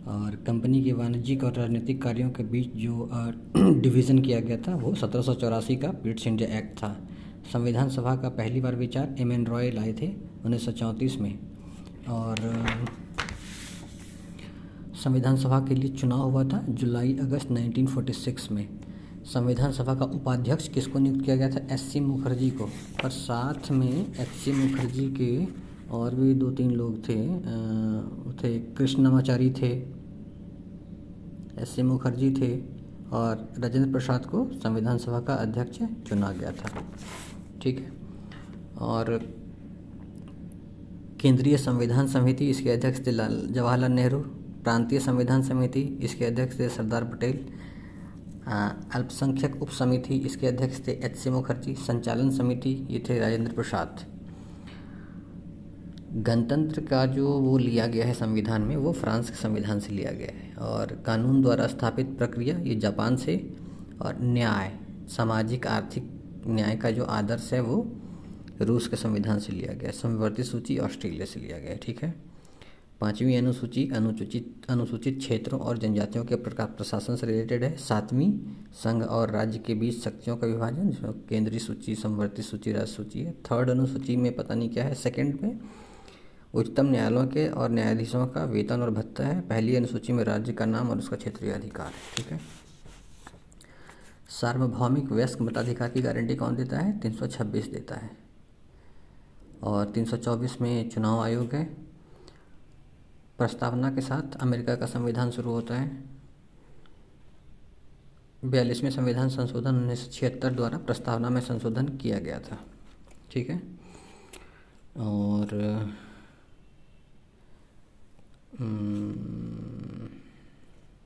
और कंपनी के वाणिज्यिक और राजनीतिक कार्यों के बीच जो डिवीज़न किया गया था, वो सत्रह सौ चौरासी का पीट्स इंडिया एक्ट था। संविधान सभा का पहली बार विचार एम एन रॉय लाए थे उन्नीस सौ चौंतीस में। और संविधान सभा के लिए चुनाव हुआ था जुलाई अगस्त 1946 में। संविधान सभा का उपाध्यक्ष किसको नियुक्त किया गया था? एस सी मुखर्जी को। और साथ में एस सी मुखर्जी के और भी दो तीन लोग थे थे कृष्णमाचारी थे। एस सी मुखर्जी थे और राजेंद्र प्रसाद को संविधान सभा का अध्यक्ष चुना गया था। ठीक है? और केंद्रीय संविधान समिति, इसके अध्यक्ष थे जवाहरलाल नेहरू। प्रांतीय संविधान समिति, इसके अध्यक्ष थे सरदार पटेल। अल्पसंख्यक उप समिति इसके अध्यक्ष थे एच सी मुखर्जी। संचालन समिति, ये थे राजेंद्र प्रसाद। गणतंत्र का जो वो लिया गया है संविधान में, वो फ्रांस के संविधान से लिया गया है। और कानून द्वारा स्थापित प्रक्रिया, ये जापान से। और न्याय, सामाजिक, आर्थिक न्याय का जो आदर्श है, वो रूस के संविधान से लिया गया है। समवर्ती सूची ऑस्ट्रेलिया से लिया गया है, ठीक है? पाँचवीं अनुसूची, अनुसूचित अनुसूचित क्षेत्रों और जनजातियों के प्रशासन से रिलेटेड है। सातवीं, संघ और राज्य के बीच शक्तियों का विभाजन, जिसमें केंद्रीय सूची, समवर्ती सूची राज्य सूची है। थर्ड अनुसूची में पता नहीं क्या है सेकंड में उच्चतम न्यायालयों के और न्यायाधीशों का वेतन और भत्ता है। पहली अनुसूची में राज्य का नाम और उसका क्षेत्रीय अधिकार है, ठीक है? सार्वभौमिक वयस्क मताधिकार की गारंटी कौन देता है? 326 देता है। और 324 में चुनाव आयोग है। प्रस्तावना के साथ अमेरिका का संविधान शुरू होता है। बयालीसवें संविधान संशोधन उन्नीस सौ छिहत्तर द्वारा प्रस्तावना में संशोधन किया गया था, ठीक है? और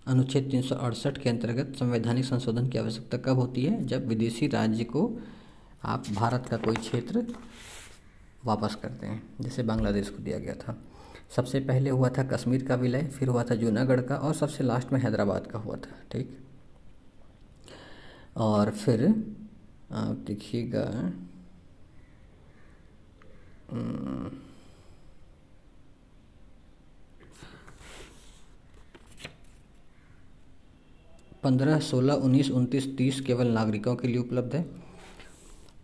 अनुच्छेद तीन सौ अड़सठ के अंतर्गत संवैधानिक संशोधन की आवश्यकता कब होती है? जब विदेशी राज्य को आप भारत का कोई क्षेत्र वापस करते हैं, जैसे बांग्लादेश को दिया गया था। सबसे पहले हुआ था कश्मीर का विलय, फिर हुआ था जूनागढ़ का, और सबसे लास्ट में हैदराबाद का हुआ था, ठीक? और फिर, आप देखिएगा पंद्रह, सोलह, उन्नीस, उनतीस, तीस केवल नागरिकों के लिए उपलब्ध है।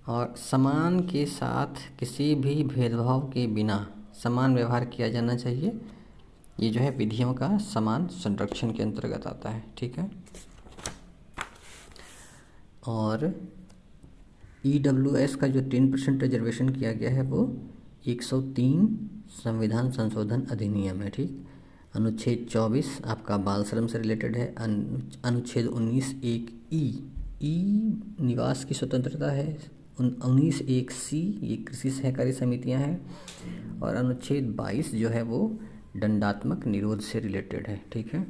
और समान के साथ किसी भी भेदभाव के बिना समान व्यवहार किया जाना चाहिए। ये जो है विधियों का समान संरक्षण के अंतर्गत आता है, ठीक है? और ई डब्ल्यू एस का जो तीन परसेंट रिजर्वेशन किया गया है वो 103 संविधान संशोधन अधिनियम है, ठीक? अनुच्छेद 24 आपका बाल श्रम से रिलेटेड है। अनुच्छेद 19 एक ई ई निवास की स्वतंत्रता है। उन्नीस एक सी, ये कृषि सहकारी समितियाँ हैं। और अनुच्छेद 22 जो है वो दंडात्मक निरोध से रिलेटेड है, ठीक है?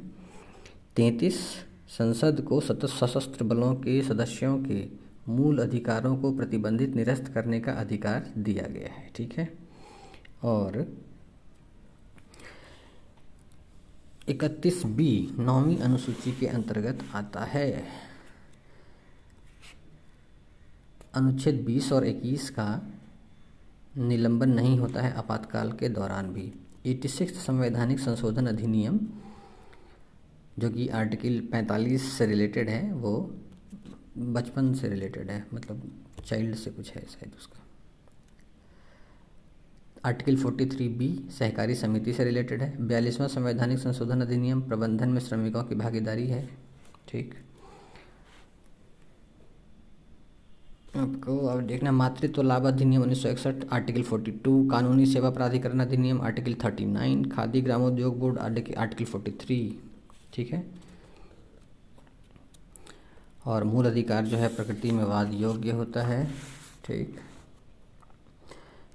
तैंतीस, संसद को सशस्त्र बलों के सदस्यों के मूल अधिकारों को प्रतिबंधित निरस्त करने का अधिकार दिया गया है, ठीक है? और इकतीस बी नौवीं अनुसूची के अंतर्गत आता है। अनुच्छेद 20 और 21 का निलंबन नहीं होता है आपातकाल के दौरान भी। एटी सिक्स संवैधानिक संशोधन अधिनियम, जो कि आर्टिकल 45 से रिलेटेड है, वो बचपन से रिलेटेड है मतलब चाइल्ड से कुछ है शायद उसका। आर्टिकल 43 बी, सहकारी समिति से रिलेटेड है। बयालीसवां संवैधानिक संशोधन अधिनियम प्रबंधन में श्रमिकों की भागीदारी है। ठीक। आपको अब देखना, मातृत्व लाभ अधिनियम उन्नीस सौ इकसठ, आर्टिकल 42 कानूनी सेवा प्राधिकरण अधिनियम, article 39 Khadi Gramodyog board article 43 ठीक है? और मूल अधिकार जो है, प्रकृति में वाद योग्य होता है। ठीक।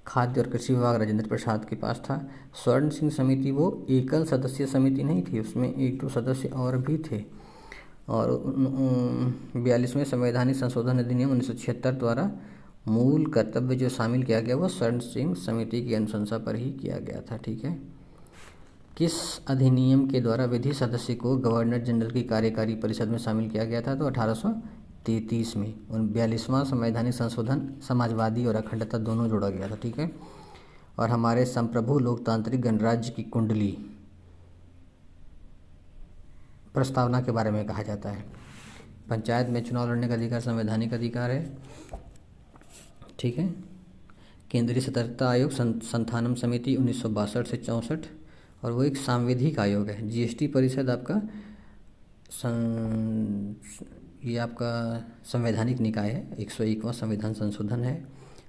खाद्य और कृषि विभाग राजेंद्र प्रसाद के पास था। स्वर्ण सिंह समिति वो एकल सदस्य समिति नहीं थी, उसमें एक दो सदस्य और भी थे। और बयालीसवें संवैधानिक संशोधन अधिनियम उन्नीस सौ छिहत्तर द्वारा मूल कर्तव्य जो शामिल किया गया, वो स्वर्ण सिंह समिति की अनुशंसा पर ही किया गया था, ठीक है? किस अधिनियम के द्वारा विधि सदस्य को गवर्नर जनरल की कार्यकारी परिषद में शामिल किया गया था तो अठारह सौ तैतीस में उन बयालीसवां संवैधानिक संशोधन, समाजवादी और अखंडता दोनों जोड़ा गया था, ठीक है? और हमारे संप्रभु लोकतांत्रिक गणराज्य की कुंडली प्रस्तावना के बारे में कहा जाता है। पंचायत में चुनाव लड़ने का अधिकार संवैधानिक अधिकार है, ठीक है? केंद्रीय सतर्कता आयोग संथानम समिति उन्नीस सौ बासठ से चौंसठ और वो एक सांविधिक आयोग है। जीएसटी परिषद आपका ये आपका संवैधानिक निकाय है, एक सौ एकवा संविधान संशोधन है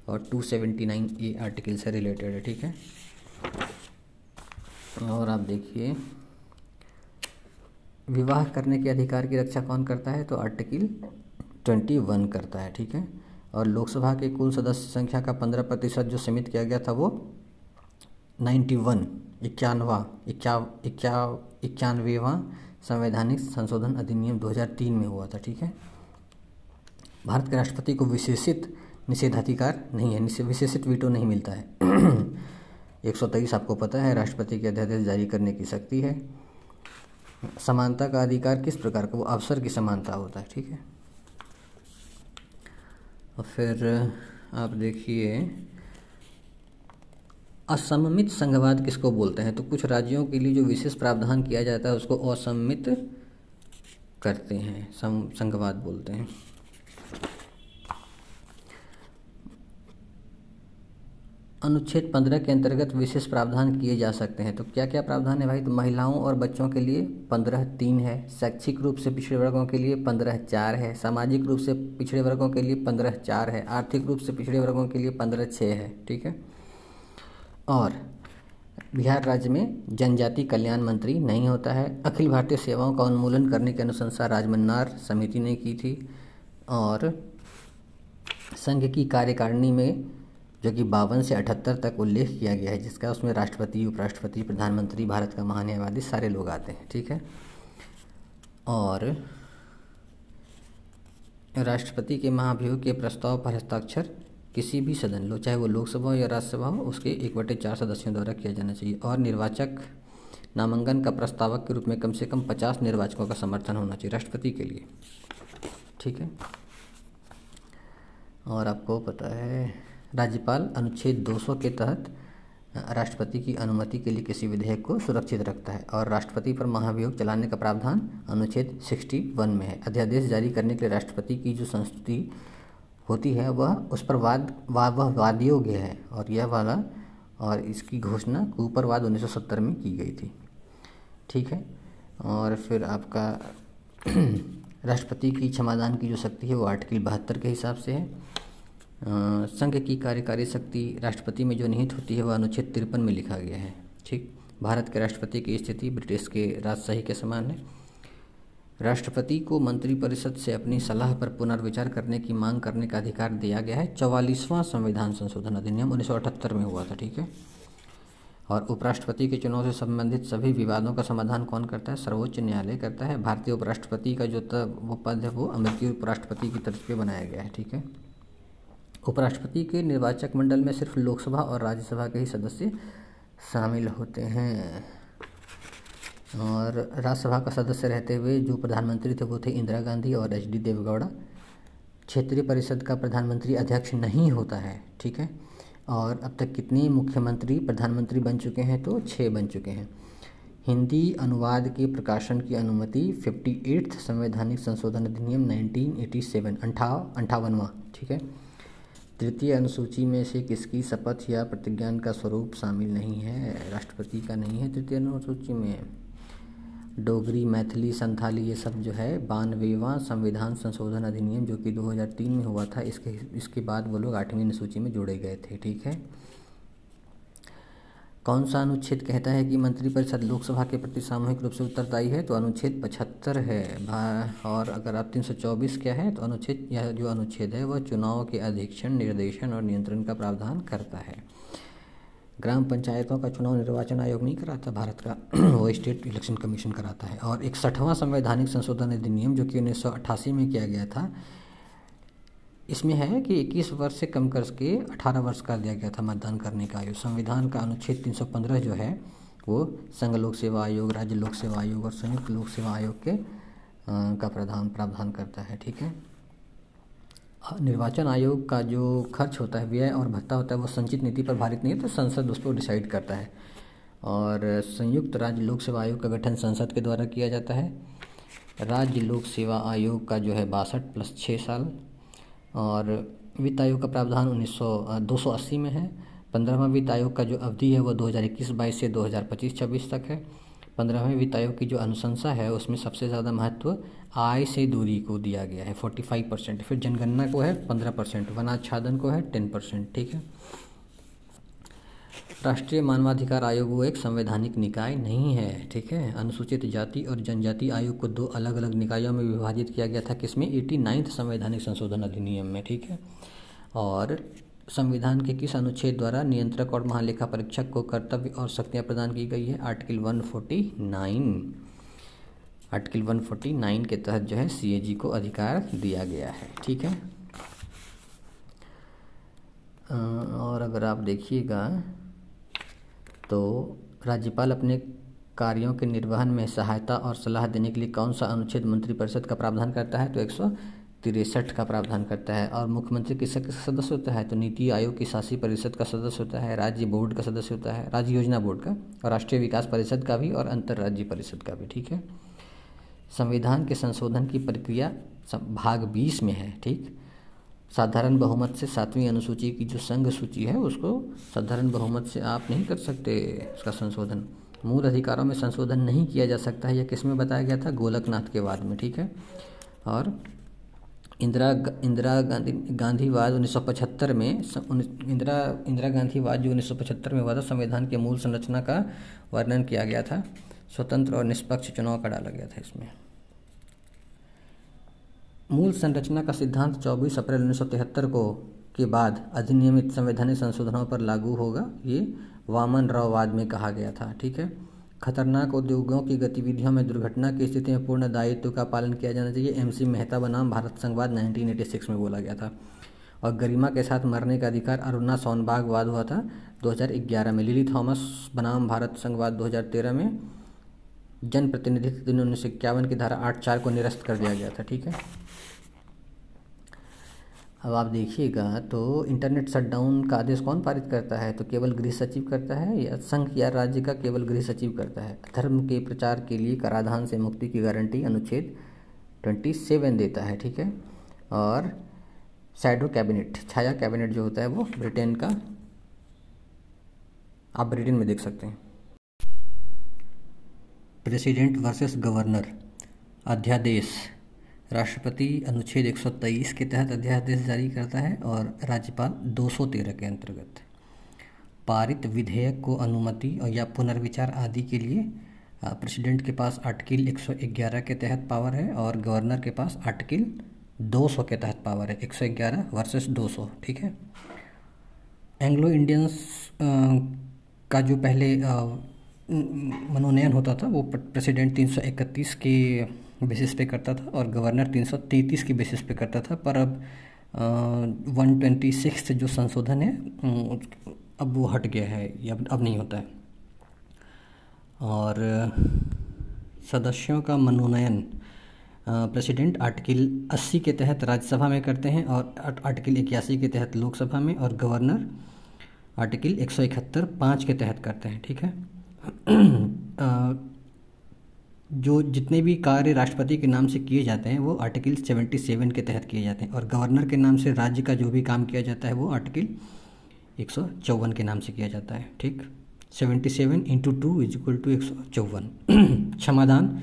और 279 ए आर्टिकल से रिलेटेड है, ठीक है? और आप देखिए, विवाह करने के अधिकार की रक्षा कौन करता है? तो आर्टिकल ट्वेंटी वन करता है, ठीक है? और लोकसभा के कुल सदस्य संख्या का पंद्रह प्रतिशत जो सीमित किया गया था वो नाइन्टी वन, इक्यानवा, इक्या इक्या, इक्यानवेवा संवैधानिक संशोधन अधिनियम 2003 में हुआ था, ठीक है? भारत के राष्ट्रपति को विशेषित निषेधाधिकार नहीं है विशेषित वीटो नहीं मिलता है। एक सौ तेईस आपको पता है, राष्ट्रपति के अध्यादेश जारी करने की शक्ति है। समानता का अधिकार किस प्रकार का, वो अवसर की समानता होता है, ठीक है? और फिर आप देखिए असममित संघवाद किसको बोलते हैं? तो कुछ राज्यों के लिए जो विशेष प्रावधान किया जाता है, उसको असम्मित करते हैं संघवाद बोलते हैं। अनुच्छेद पंद्रह के अंतर्गत विशेष प्रावधान किए जा सकते हैं। तो क्या क्या प्रावधान है भाई? तो महिलाओं और बच्चों के लिए पंद्रह तीन है, शैक्षिक रूप से पिछड़े वर्गों के लिए पंद्रह चार है, सामाजिक रूप से पिछड़े वर्गों के लिए पंद्रह चार है, आर्थिक रूप से पिछड़े वर्गों के लिए पंद्रह छः है, ठीक है? और बिहार राज्य में जनजाति कल्याण मंत्री नहीं होता है। अखिल भारतीय सेवाओं का उन्मूलन करने की अनुशंसा राजमन्नार समिति ने की थी और संघ की कार्यकारिणी में, जो कि बावन से अठहत्तर तक उल्लेख किया गया है, जिसका उसमें राष्ट्रपति, उपराष्ट्रपति, प्रधानमंत्री, भारत का महान्यायवादी सारे लोग आते हैं, ठीक है? और राष्ट्रपति के महाभियोग के प्रस्ताव पर हस्ताक्षर किसी भी सदन लो, चाहे वो लोकसभा हो या राज्यसभा हो, उसके एक बटे चार सदस्यों द्वारा किया जाना चाहिए। और निर्वाचक नामांकन का प्रस्तावक के रूप में कम से कम पचास निर्वाचकों का समर्थन होना चाहिए राष्ट्रपति के लिए। ठीक है? और आपको पता है, राज्यपाल अनुच्छेद 200 के तहत, राष्ट्रपति की अनुमति के लिए किसी विधेयक को सुरक्षित रखता है और राष्ट्रपति पर महाभियोग चलाने का प्रावधान अनुच्छेद 61 में है। अध्यादेश जारी करने के लिए राष्ट्रपति की जो संस्तुति होती है वह उस पर वाद वा, वह वाद योग्य है और यह वाला और इसकी घोषणा ऊपरवाद 1970 में की गई थी। ठीक है? और फिर आपका राष्ट्रपति की क्षमादान की जो शक्ति है वो आर्टिकल बहत्तर के हिसाब से है। संघ की कार्यकारी शक्ति राष्ट्रपति में जो निहित होती है वह अनुच्छेद तिरपन में लिखा गया है। ठीक? भारत के राष्ट्रपति की स्थिति ब्रिटिश के राजशाही के समान है। राष्ट्रपति को मंत्रिपरिषद से अपनी सलाह पर पुनर्विचार करने की मांग करने का अधिकार दिया गया है। चौवालीसवां संविधान संशोधन अधिनियम उन्नीस सौ अठहत्तर में हुआ था, ठीक है? और उपराष्ट्रपति के चुनाव से संबंधित सभी विवादों का समाधान कौन करता है? सर्वोच्च न्यायालय करता है। भारतीय उपराष्ट्रपति का जो तब वो पद है, वो अमेरिकी उपराष्ट्रपति की तरफ़ पे बनाया गया है, ठीक है? उपराष्ट्रपति के निर्वाचक मंडल में सिर्फ़ लोकसभा और राज्यसभा के ही सदस्य शामिल होते हैं। और राज्यसभा का सदस्य रहते हुए जो प्रधानमंत्री थे, वो थे इंदिरा गांधी और एच डी देवगौड़ा। क्षेत्रीय परिषद का प्रधानमंत्री अध्यक्ष नहीं होता है, ठीक है? और अब तक कितने मुख्यमंत्री, प्रधानमंत्री बन चुके हैं तो छः बन चुके हैं। हिंदी अनुवाद के प्रकाशन की अनुमति फिफ्टी एट्थ संवैधानिक संशोधन अधिनियम 1987 अंठाव, अंठावनवा, ठीक है? तृतीय अनुसूची में से किसकी शपथ या प्रतिज्ञान का स्वरूप शामिल नहीं है, राष्ट्रपति का नहीं है तृतीय अनुसूची में। डोगरी, मैथिली, संथाली, ये सब जो है बानवेवा संविधान संशोधन अधिनियम जो कि 2003 में हुआ था, इसके इसके बाद वो लोग आठवीं अनुसूची में जोड़े गए थे, ठीक है? कौन सा अनुच्छेद कहता है कि मंत्रिपरिषद लोकसभा के प्रति सामूहिक रूप से उत्तरदायी है? तो अनुच्छेद पचहत्तर है। और अगर आप 324 क्या है तो अनुच्छेद, यह जो अनुच्छेद है, वह चुनाव के अधीक्षण, निर्देशन और नियंत्रण का प्रावधान करता है। ग्राम पंचायतों का चुनाव निर्वाचन आयोग नहीं कराता भारत का वो स्टेट इलेक्शन कमीशन कराता है। और इकसठवां संवैधानिक संशोधन अधिनियम जो कि उन्नीस सौ अट्ठासी में किया गया था इसमें है कि 21 वर्ष से कम करके 18 वर्ष कर दिया गया था मतदान करने का आयु संविधान का अनुच्छेद 315 जो है वो संघ लोक सेवा आयोग राज्य लोक सेवा आयोग और संयुक्त लोक सेवा आयोग के आ, का प्रावधान प्रावधान करता है ठीक है? निर्वाचन आयोग का जो खर्च होता है, व्यय और भत्ता होता है, वो संचित नीति पर भारित नहीं है तो संसद उस पर डिसाइड करता है। और संयुक्त राज्य लोक सेवा आयोग का गठन संसद के द्वारा किया जाता है। राज्य लोक सेवा आयोग का जो है बासठ प्लस छः साल, और वित्त आयोग का प्रावधान उन्नीस सौ में है। पंद्रहवा वित्त आयोग का जो अवधि है, वो दो हज़ार इक्कीस बाईस से दो हज़ार पच्चीस छब्बीस तक है। पंद्रहवें वित्त आयोग की जो अनुशंसा है, उसमें सबसे ज़्यादा महत्व आय से दूरी को दिया गया है फोर्टी फाइव परसेंट। फिर जनगणना को है, पंद्रह परसेंट। वनाच्छादन को है टेन परसेंट। ठीक है? राष्ट्रीय मानवाधिकार आयोग वो एक संवैधानिक निकाय नहीं है, ठीक है? अनुसूचित जाति और जनजाति आयोग को दो अलग अलग निकायों में विभाजित किया गया था, किसमें? एटी नाइन्थ संवैधानिक संशोधन अधिनियम में, ठीक है? और संविधान के किस अनुच्छेद द्वारा नियंत्रक और महालेखा परीक्षक को कर्तव्य और शक्तियाँ प्रदान की गई है? आर्टिकल 149 आर्टिकल 149 के तहत जो है सीएजी को अधिकार दिया गया है। ठीक है? और अगर आप देखिएगा तो राज्यपाल अपने कार्यों के निर्वहन में सहायता और सलाह देने के लिए कौन सा अनुच्छेद मंत्रिपरिषद का प्रावधान करता है? तो एक तिरसठ का प्रावधान करता है और मुख्यमंत्री किसका सदस्य होता है तो नीति आयोग की शासी परिषद का सदस्य होता है, राज्य बोर्ड का सदस्य होता है, राज्य योजना बोर्ड का और राष्ट्रीय विकास परिषद का भी और अंतर्राज्यीय परिषद का भी, ठीक है? संविधान के संशोधन की प्रक्रिया भाग बीस में है, ठीक? साधारण बहुमत से सातवीं अनुसूची की जो संघ सूची है, उसको साधारण बहुमत से आप नहीं कर सकते उसका संशोधन। मूल अधिकारों में संशोधन नहीं किया जा सकता है, यह किसमें बताया गया था? गोलकनाथ के बाद में, ठीक है? और इंदिरा इंदिरा गांधी, गांधीवाद 1975 में इंदिरा इंदिरा गांधीवाद जो 1975 में हुआ था, संविधान के मूल संरचना का वर्णन किया गया था, स्वतंत्र और निष्पक्ष चुनाव का डाला गया था इसमें। मूल संरचना का सिद्धांत 24 अप्रैल उन्नीस सौ तिहत्तर को, के बाद अधिनियमित संवैधानिक संशोधनों पर लागू होगा, ये वामन राववाद में कहा गया था, ठीक है? खतरनाक उद्योगों की गतिविधियों में दुर्घटना की स्थिति में पूर्ण दायित्व का पालन किया जाना चाहिए। एम सी मेहता बनाम भारत संघवाद 1986 में बोला गया था। और गरिमा के साथ मरने का अधिकार अरुणा सोनबाग वाद हुआ था 2011 में। लिली थॉमस बनाम भारत संघवाद 2013 में जनप्रतिनिधित्व दिन उन्नीस की धारा आठ चार को निरस्त कर दिया गया था। ठीक है? अब आप देखिएगा तो इंटरनेट शटडाउन का आदेश कौन पारित करता है? तो केवल गृह सचिव करता है या संघ या राज्य का केवल गृह सचिव करता है? धर्म के प्रचार के लिए कराधान से मुक्ति की गारंटी अनुच्छेद ट्वेंटी सेवन देता है, ठीक है? और सैडो कैबिनेट छाया कैबिनेट जो होता है वो ब्रिटेन का, आप ब्रिटेन में देख सकते हैं। प्रेसिडेंट वर्सेस गवर्नर अध्यादेश। राष्ट्रपति अनुच्छेद 123 के तहत अध्यादेश जारी करता है और राज्यपाल 213 के अंतर्गत। पारित विधेयक को अनुमति और या पुनर्विचार आदि के लिए प्रेसिडेंट के पास आर्टिकल 111 के तहत पावर है और गवर्नर के पास आर्टिकल 200 के तहत पावर है। 111 वर्सेस 200 ठीक है? एंग्लो इंडियंस का जो पहले मनोनयन होता था, वो प्रेसिडेंट 331 के बेसिस पे करता था और गवर्नर 333 के बेसिस पे करता था। पर अब वन ट्वेंटी सिक्स जो संशोधन है अब वो हट गया है, या अब नहीं होता है। और, सदस्यों का मनोनयन प्रेसिडेंट आर्टिकल 80 के तहत राज्यसभा में करते हैं और आर्टिकल इक्यासी के तहत लोकसभा में और गवर्नर आर्टिकल एक सौ इकहत्तर पाँच के तहत करते हैं, ठीक है? जो जितने भी कार्य राष्ट्रपति के नाम से किए जाते हैं, वो आर्टिकल सेवेंटी सेवन के तहत किए जाते हैं। और गवर्नर के नाम से राज्य का जो भी काम किया जाता है, वो आर्टिकल एक सौ चौवन के नाम से किया जाता है। ठीक? Seventy seven into two is equal to एक सौ चौवन। क्षमादान।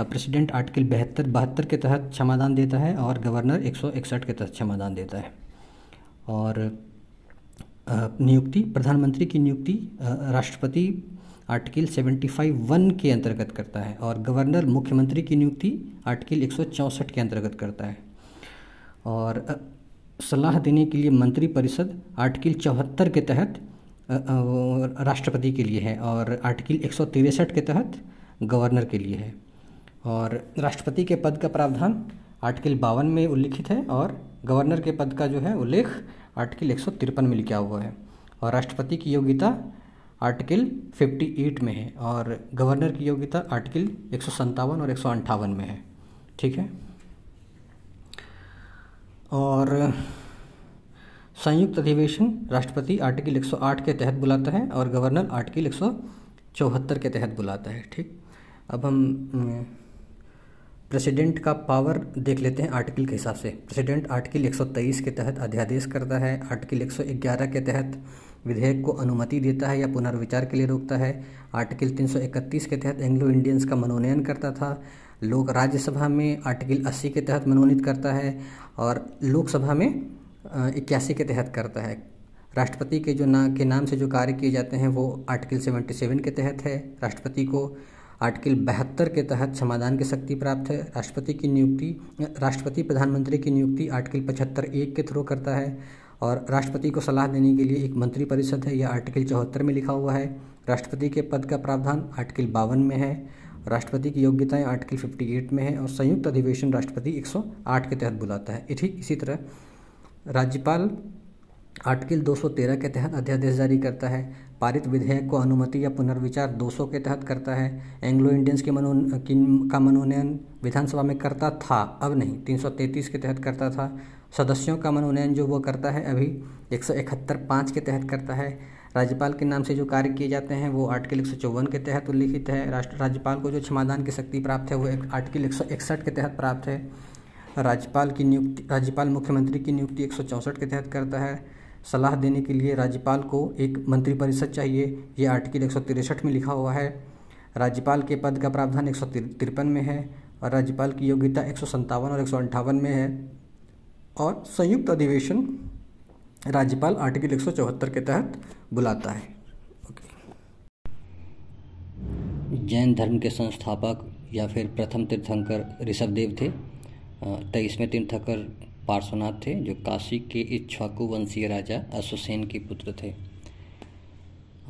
प्रेसिडेंट आर्टिकल बहत्तर बहत्तर के तहत क्षमादान देता है और गवर्नर एक सौ इकसठ के तहत क्षमादान देता है। और नियुक्ति, प्रधानमंत्री की नियुक्ति राष्ट्रपति आर्टिकल सेवेंटी फाइव वन के अंतर्गत करता है और गवर्नर मुख्यमंत्री की नियुक्ति आर्टिकल एक सौ चौंसठ के अंतर्गत करता है। और सलाह देने के लिए मंत्री परिषद आर्टिकल चौहत्तर के तहत राष्ट्रपति के लिए है और आर्टिकल एक के तहत गवर्नर के लिए है। और राष्ट्रपति के पद का प्रावधान आर्टिकल बावन में उल्लिखित है और गवर्नर के पद का जो है उल्लेख आर्टिकल एक में लिखा हुआ है। और राष्ट्रपति की योग्यता आर्टिकल 58 में है और गवर्नर की योग्यता आर्टिकल एक सौ सतावन और एक में है। ठीक है? और संयुक्त अधिवेशन राष्ट्रपति आर्टिकल 108 के तहत बुलाता है और गवर्नर आर्टिकल एक सौ चौहत्तर के तहत बुलाता है। ठीक? अब हम प्रेसिडेंट का पावर देख लेते हैं आर्टिकल के हिसाब से। प्रेसिडेंट आर्टिकल 123 के तहत अध्यादेश करता है, आर्टिकल 111 के तहत विधेयक को अनुमति देता है या पुनर्विचार के लिए रोकता है। आर्टिकल 331 के तहत एंग्लो इंडियंस का मनोनयन करता था। लोक राज्यसभा में आर्टिकल 80 के तहत मनोनीत करता है और लोकसभा में इक्यासी के तहत करता है। राष्ट्रपति के जो ना, के नाम से जो कार्य किए जाते हैं वो आर्टिकल सेवेंटी सेवन के तहत है। राष्ट्रपति को आर्टिकल बहत्तर के तहत समाधान की शक्ति प्राप्त है। राष्ट्रपति की नियुक्ति, राष्ट्रपति प्रधानमंत्री की नियुक्ति आर्टिकल पचहत्तर एक के थ्रू करता है। और राष्ट्रपति को सलाह देने के लिए एक मंत्री परिषद है, यह आर्टिकल चौहत्तर में लिखा हुआ है। राष्ट्रपति के पद का प्रावधान आर्टिकल बावन में है, राष्ट्रपति की योग्यताएँ आर्टिकल 58 में है और संयुक्त अधिवेशन राष्ट्रपति 108 के तहत बुलाता है। ठीक इसी तरह राज्यपाल आर्टिकल 213 के तहत अध्यादेश जारी करता है, पारित विधेयक को अनुमति या पुनर्विचार 200 के तहत करता है, एंग्लो इंडियंस के मनो का मनोनयन विधानसभा में करता था, अब नहीं 333 के तहत करता था सदस्यों का मनोनयन जो वो करता है, अभी एक सौ इकहत्तर पाँच के तहत करता है। राज्यपाल के नाम से जो कार्य किए जाते हैं, वो आर्टिकल एक सौ चौवन के तहत उल्लिखित है। राष्ट्र, राज्यपाल को जो क्षमादान की शक्ति प्राप्त है, वो एक आर्टिकल एक सौ इकसठ के तहत प्राप्त है। राज्यपाल की नियुक्ति, राज्यपाल मुख्यमंत्री की नियुक्ति एक सौ चौंसठ के तहत करता है। सलाह देने के लिए राज्यपाल को एक मंत्रिपरिषद चाहिए, ये आर्टिकल एक सौ तिरसठ में लिखा हुआ है। राज्यपाल के पद का प्रावधान एक सौ तिरपन में है और राज्यपाल की योग्यता एक सौ सत्तावन और एक सौ अंठावन में है। और संयुक्त अधिवेशन राज्यपाल आर्टिकल एक सौ चौहत्तर के तहत बुलाता है। जैन धर्म के संस्थापक या फिर प्रथम तीर्थंकर ऋषभदेव थे तेईसवें तीर्थंकर पार्श्वनाथ थे, जो काशी के इच्छाकु वंशीय राजा अश्वसेन के पुत्र थे।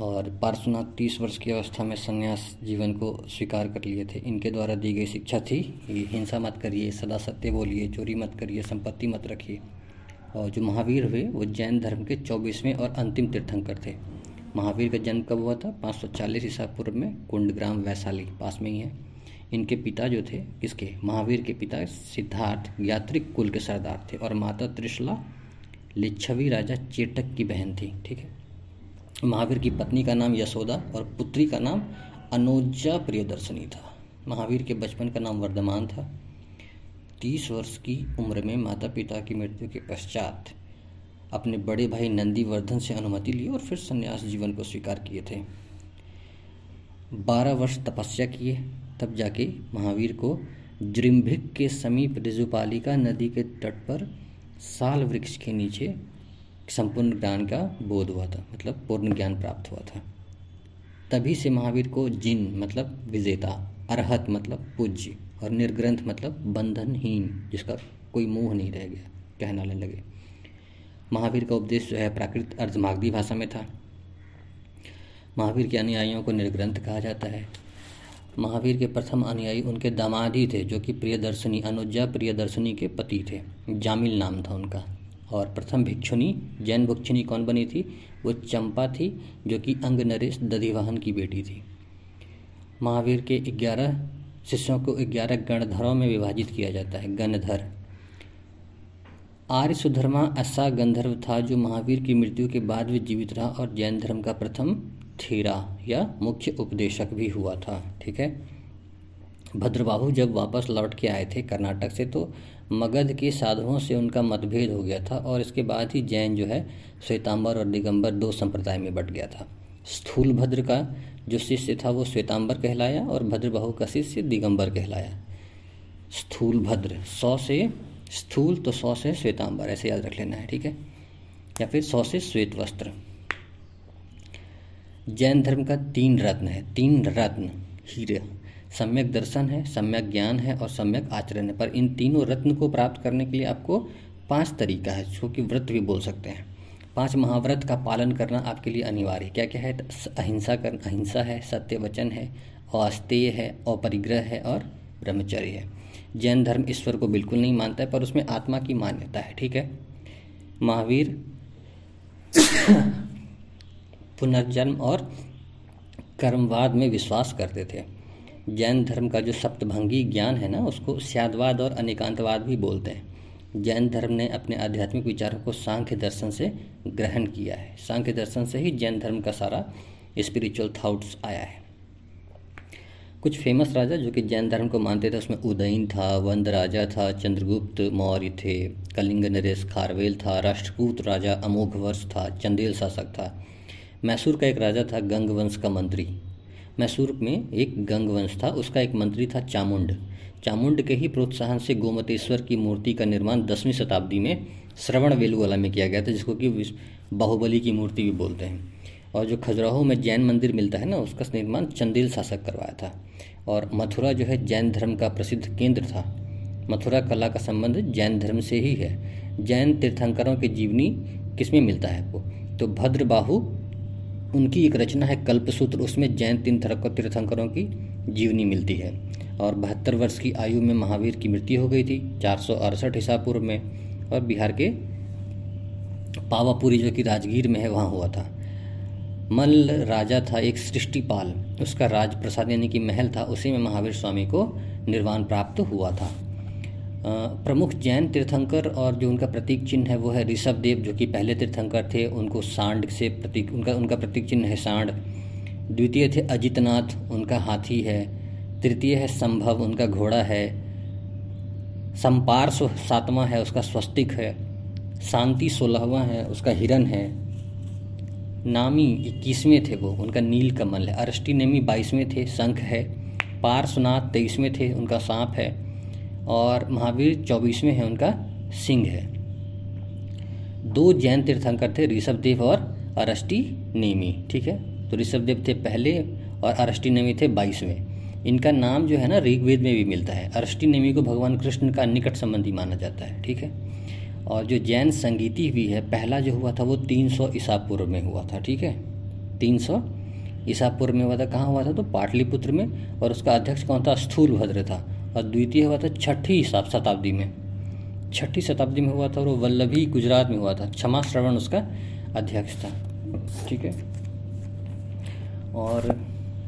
और पार्श्वनाथ तीस वर्ष की अवस्था में संन्यास जीवन को स्वीकार कर लिए थे। इनके द्वारा दी गई शिक्षा थी कि हिंसा मत करिए सदा सत्य बोलिए, चोरी मत करिए, संपत्ति मत रखिए। और जो महावीर हुए, वो जैन धर्म के चौबीसवें और अंतिम तीर्थंकर थे। महावीर का जन्म कब हुआ था? 540 ईसा पूर्व में कुंडग्राम वैशाली पास में ही है। इनके पिता जो थे, किसके? महावीर के पिता सिद्धार्थ यात्रिक कुल के सरदार थे और माता त्रिशला लिच्छवी राजा चेटक की बहन थी, ठीक है? महावीर की पत्नी का नाम यशोदा और पुत्री का नाम अनोजा प्रियदर्शनी था। महावीर के बचपन का नाम वर्धमान था। तीस वर्ष की उम्र में माता पिता की मृत्यु के पश्चात अपने बड़े भाई नंदीवर्धन से अनुमति ली और फिर संन्यास जीवन को स्वीकार किए थे। बारह वर्ष तपस्या किए, तब जाके महावीर को जृम्भिक के समीप रिजुपालिका नदी के तट पर साल वृक्ष के नीचे संपूर्ण ज्ञान का बोध हुआ था मतलब पूर्ण ज्ञान प्राप्त हुआ था। तभी से महावीर को जिन मतलब विजेता, अरहत मतलब पूज्य और निर्ग्रंथ मतलब बंधनहीन, जिसका कोई मोह नहीं रह गया कहनाने लगे। महावीर का उपदेश जो है, प्राकृत अर्धमागधी भाषा में था। महावीर के अनुयायियों को निर्ग्रंथ कहा जाता है। महावीर के प्रथम अनुयायी उनके दामादी थे, जो कि प्रियदर्शनी, अनुजा प्रियदर्शनी के पति थे। जामिल नाम था उनका। और प्रथम भिक्षुनी, जैन भिक्षुनी कौन बनी थी? वो चंपा थी, जो कि अंग नरेश दधिवाहन की बेटी थी। महावीर के ग्यारह शिष्यों को ग्यारह गणधरों में विभाजित किया जाता है, गणधर। आर्य सुधर्मा ऐसा गंधर्व था जो महावीर की मृत्यु के बाद भी जीवित रहा और जैन धर्म का प्रथम थीरा या मुख्य उपदेशक भी हुआ था, ठीक है? भद्रबाहु जब वापस लौट के आए थे कर्नाटक से तो मगध के साधुओं से उनका मतभेद हो गया था और इसके बाद ही जैन जो है, श्वेतांबर और दिगंबर दो संप्रदाय में बट गया था। स्थूल भद्र का जो शिष्य था, वो श्वेतांबर कहलाया और भद्रबाहु का शिष्य दिगंबर कहलाया। स्थूल भद्र सौ से स्थूल तो सौ से श्वेतांबर, ऐसे याद रख लेना है, ठीक है? या फिर सौ से श्वेत वस्त्र। जैन धर्म का तीन रत्न है, तीन रत्न, हीरे। सम्यक दर्शन है, सम्यक ज्ञान है और सम्यक आचरण है। पर इन तीनों रत्न को प्राप्त करने के लिए आपको पाँच तरीका है, जो कि व्रत भी बोल सकते हैं। पाँच महाव्रत का पालन करना आपके लिए अनिवार्य है। क्या क्या है अहिंसा कर, अहिंसा है, सत्य वचन है अस्तेय है, अपरिग्रह है और ब्रह्मचर्य है। जैन धर्म ईश्वर को बिल्कुल नहीं मानता है, पर उसमें आत्मा की मान्यता है, ठीक है? महावीर, पुनर्जन्म और कर्मवाद में विश्वास करते थे। जैन धर्म का जो सप्तभंगी ज्ञान है ना, उसको स्यादवाद और अनेकांतवाद भी बोलते हैं। जैन धर्म ने अपने आध्यात्मिक विचारों को सांख्य दर्शन से ग्रहण किया है। सांख्य दर्शन से ही जैन धर्म का सारा स्पिरिचुअल थाउट्स आया है। कुछ फ़ेमस राजा जो कि जैन धर्म को मानते थे, उसमें उदयन था, वंद राजा था, चंद्रगुप्त, मौर्य थे, कलिंग, नरेश, खारवेल था राष्ट्रकूत राजा अमोघ वर्ष था, चंदेल शासक था। मैसूर का एक राजा था, गंगवंश का मंत्री। मैसूर में एक गंग वंश था, उसका एक मंत्री था चामुंड। चामुंड के ही प्रोत्साहन से गोमतेश्वर की मूर्ति का निर्माण दसवीं शताब्दी में श्रवण वेलुवाला में किया गया था, जिसको कि बाहुबली की मूर्ति भी बोलते हैं। और जो खजुराहो में जैन मंदिर मिलता है ना, उसका निर्माण चंदेल शासक करवाया था। और मथुरा जो है जैन धर्म का प्रसिद्ध केंद्र था। मथुरा कला का संबंध जैन धर्म से ही है। जैन तीर्थंकरों की जीवनी किसमें मिलता है आपको? तो भद्रबाहु उनकी एक रचना है कल्पसूत्र। उसमें जैन तीन तीर्थंकरों की जीवनी मिलती है और बहत्तर वर्ष की आयु में महावीर की मृत्यु हो गई थी, चार सौ अड़सठ ईसा पूर्व में, और बिहार के पावापुरी जो कि राजगीर में है, वहाँ हुआ था। मल राजा था, एक सृष्टिपाल। उसका राज प्रसाद यानी कि महल था, उसी में महावीर स्वामी को निर्वाण प्राप्त हुआ था। प्रमुख जैन तीर्थंकर और जो उनका प्रतीक चिन्ह है, वो है ऋषभ देव, जो कि पहले तीर्थंकर थे। उनको सांड से प्रतीक, उनका उनका प्रतीक चिन्ह है सांड। द्वितीय थे अजितनाथ, उनका हाथी है। तृतीय है संभव, उनका घोड़ा है। संपार्श्व सातवां है, उसका स्वस्तिक है। शांति सोलहवां है, उसका हिरन है। नामी इक्कीसवें थे वो, उनका नील कमल है। अरष्टी नेमी बाईसवें थे, शंख है। पार्श्वनाथ तेईसवें थे, उनका सांप है। और महावीर चौबीसवें हैं उनका सिंह है। दो जैन तीर्थंकर थे, ऋषभदेव और अरष्टी नेमी ठीक है? तो ऋषभदेव थे पहले और अरष्टी नेमी थे बाईसवें। इनका नाम जो है ना, ऋग्वेद में भी मिलता है। अरष्टी नेमी को भगवान कृष्ण का निकट संबंधी माना जाता है, ठीक है? और जो जैन संगीति भी है, पहला जो हुआ था वो तीन सौ ईसा पूर्व में हुआ था, ठीक है? तीन सौ ईसा पूर्व में हुआ था। कहाँ हुआ था? तो पाटलिपुत्र में। और उसका अध्यक्ष कौन था? स्थूल भद्र था। और द्वितीय हुआ था छठी शताब्दी में। छठी शताब्दी में हुआ था और वो वल्लभी गुजरात में हुआ था। क्षमा श्रवण उसका अध्यक्ष था। ठीक है? और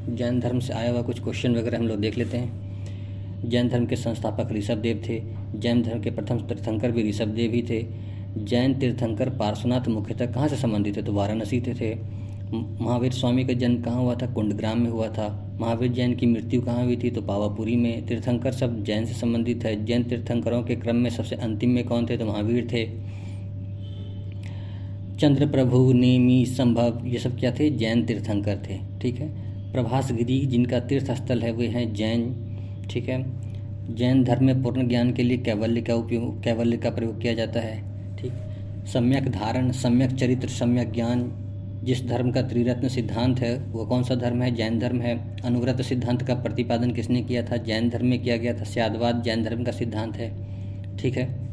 जैन धर्म से आया हुआ कुछ क्वेश्चन वगैरह हम लोग देख लेते हैं। जैन धर्म के संस्थापक ऋषभ देव थे। जैन धर्म के प्रथम तीर्थंकर भी ऋषभ देव ही थे। जैन तीर्थंकर पार्श्वनाथ मुख्यतः कहाँ से संबंधित थे? तो वाराणसी थे, थे। महावीर स्वामी का जन्म कहाँ हुआ था? कुंडग्राम में हुआ था। महावीर जैन की मृत्यु कहाँ हुई थी? तो पावापुरी में। तीर्थंकर सब जैन से संबंधित है। जैन तीर्थंकरों के क्रम में सबसे अंतिम में कौन थे? तो महावीर थे। चंद्र प्रभु नेमी, संभव, ये सब क्या थे? जैन तीर्थंकर थे। ठीक है? प्रभासगिरी, जिनका तीर्थ स्थल है, वे हैं जैन। ठीक है? जैन धर्म में पूर्ण ज्ञान के लिए कैवल्य का उपयोग, कैवल्य का प्रयोग किया जाता है। ठीक? सम्यक धारण, सम्यक चरित्र, सम्यक ज्ञान। जिस धर्म का त्रिरत्न सिद्धांत है, वह कौन सा धर्म है? जैन धर्म है। अनुव्रत सिद्धांत का प्रतिपादन किसने किया था? जैन धर्म में किया गया था। स्यादवाद जैन धर्म का सिद्धांत है। ठीक है?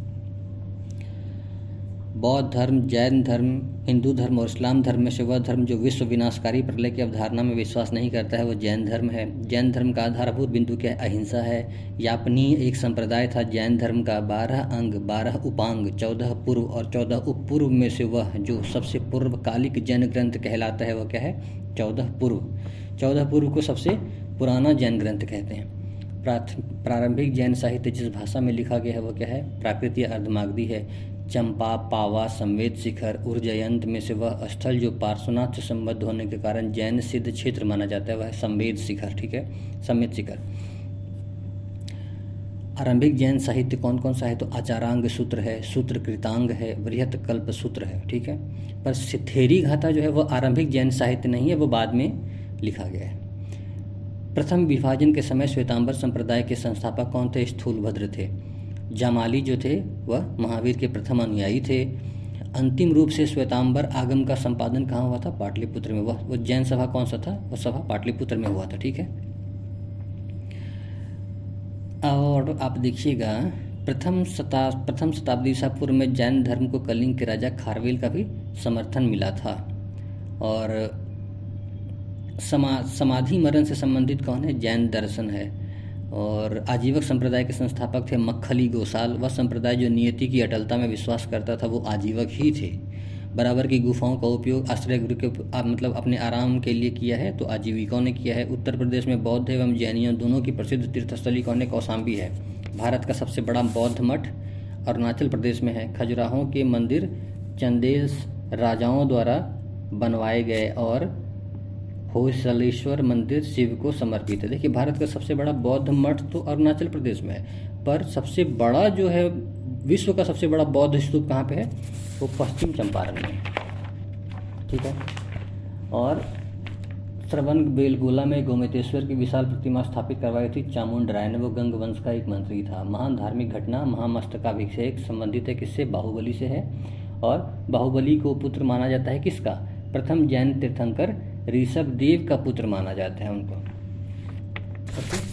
बौद्ध धर्म, जैन धर्म, हिंदू धर्म और इस्लाम धर्म में से वह धर्म जो विश्व विनाशकारी प्रलय की अवधारणा में विश्वास नहीं करता है, वो जैन धर्म है। जैन धर्म का आधारभूत बिंदु क्या अहिंसा है। यापनीय एक संप्रदाय था, जैन धर्म का बारह अंग, बारह उपांग, चौदह पूर्व और चौदह उपपूर्व में से वह जो सबसे पूर्वकालिक जैन ग्रंथ कहलाता है, वह क्या है? चौदह पूर्व। चौदह पूर्व को सबसे पुराना जैन ग्रंथ कहते हैं। प्रारंभिक जैन साहित्य जिस भाषा में लिखा गया है, वह क्या है? प्राकृति अर्धमागधी है। चंपा, पावा, संवेद शिखर उर्जयंत में से वह स्थल जो पार्श्वनाथ से संबद्ध होने के कारण जैन सिद्ध क्षेत्र माना जाता है, वह संवेद शिखर, ठीक है? संवेद शिखर। आरंभिक जैन साहित्य कौन कौन सा है? तो आचारांग सूत्र है, सूत्र कृतांग है, बृहत कल्प सूत्र है, ठीक है? पर सिथेरी घाता जो है वह आरंभिक जैन साहित्य नहीं है, वो बाद में लिखा गया है। प्रथम विभाजन के समय श्वेतांबर संप्रदाय के संस्थापक कौन थे? स्थूलभद्र थे। जामाली जो थे, वह महावीर के प्रथम अनुयायी थे। अंतिम रूप से श्वेतांबर आगम का संपादन कहाँ हुआ था? पाटलिपुत्र में वह वह जैन सभा कौन सा था? वह सभा पाटलिपुत्र में हुआ था, ठीक है? और आप देखिएगा, प्रथम शता प्रथम शताब्दी ईसा पूर्व में जैन धर्म को कलिंग के राजा खारवेल का भी समर्थन मिला था। और समा, समाधि मरण से संबंधित कौन है? जैन दर्शन है। और आजीवक संप्रदाय के संस्थापक थे मक्खली गोसाल। वह संप्रदाय जो नियति की अटलता में विश्वास करता था, वो आजीवक ही थे। बराबर की गुफाओं का उपयोग आश्रय गृह के मतलब अपने आराम के लिए किया है तो आजीविकाओं ने किया है। उत्तर प्रदेश में बौद्ध एवं जैनियों दोनों की प्रसिद्ध तीर्थस्थली कौन है? कौशाम्बी है। भारत का सबसे बड़ा बौद्ध मठ अरुणाचल प्रदेश में है। खजुराहों के मंदिर चंदेल राजाओं द्वारा बनवाए गए और होसलेश्वर मंदिर शिव को समर्पित है। देखिए, भारत का सबसे बड़ा बौद्ध मठ तो अरुणाचल प्रदेश में है, पर सबसे बड़ा जो है, विश्व का सबसे बड़ा बौद्ध स्तूप कहाँ पे है? वो पश्चिम चंपारण में ठीक है? और श्रवण बेलगोला में गोमेतेश्वर की विशाल प्रतिमा स्थापित करवाई थी चामुंड राय ने। वो गंग वंश का एक मंत्री था। महान धार्मिक घटना महामस्तकाभिषेक संबंधित है किससे? बाहुबली से है। और बाहुबली को पुत्र माना जाता है किसका? प्रथम जैन तीर्थंकर ऋषभ देव का पुत्र माना जाता है उनको।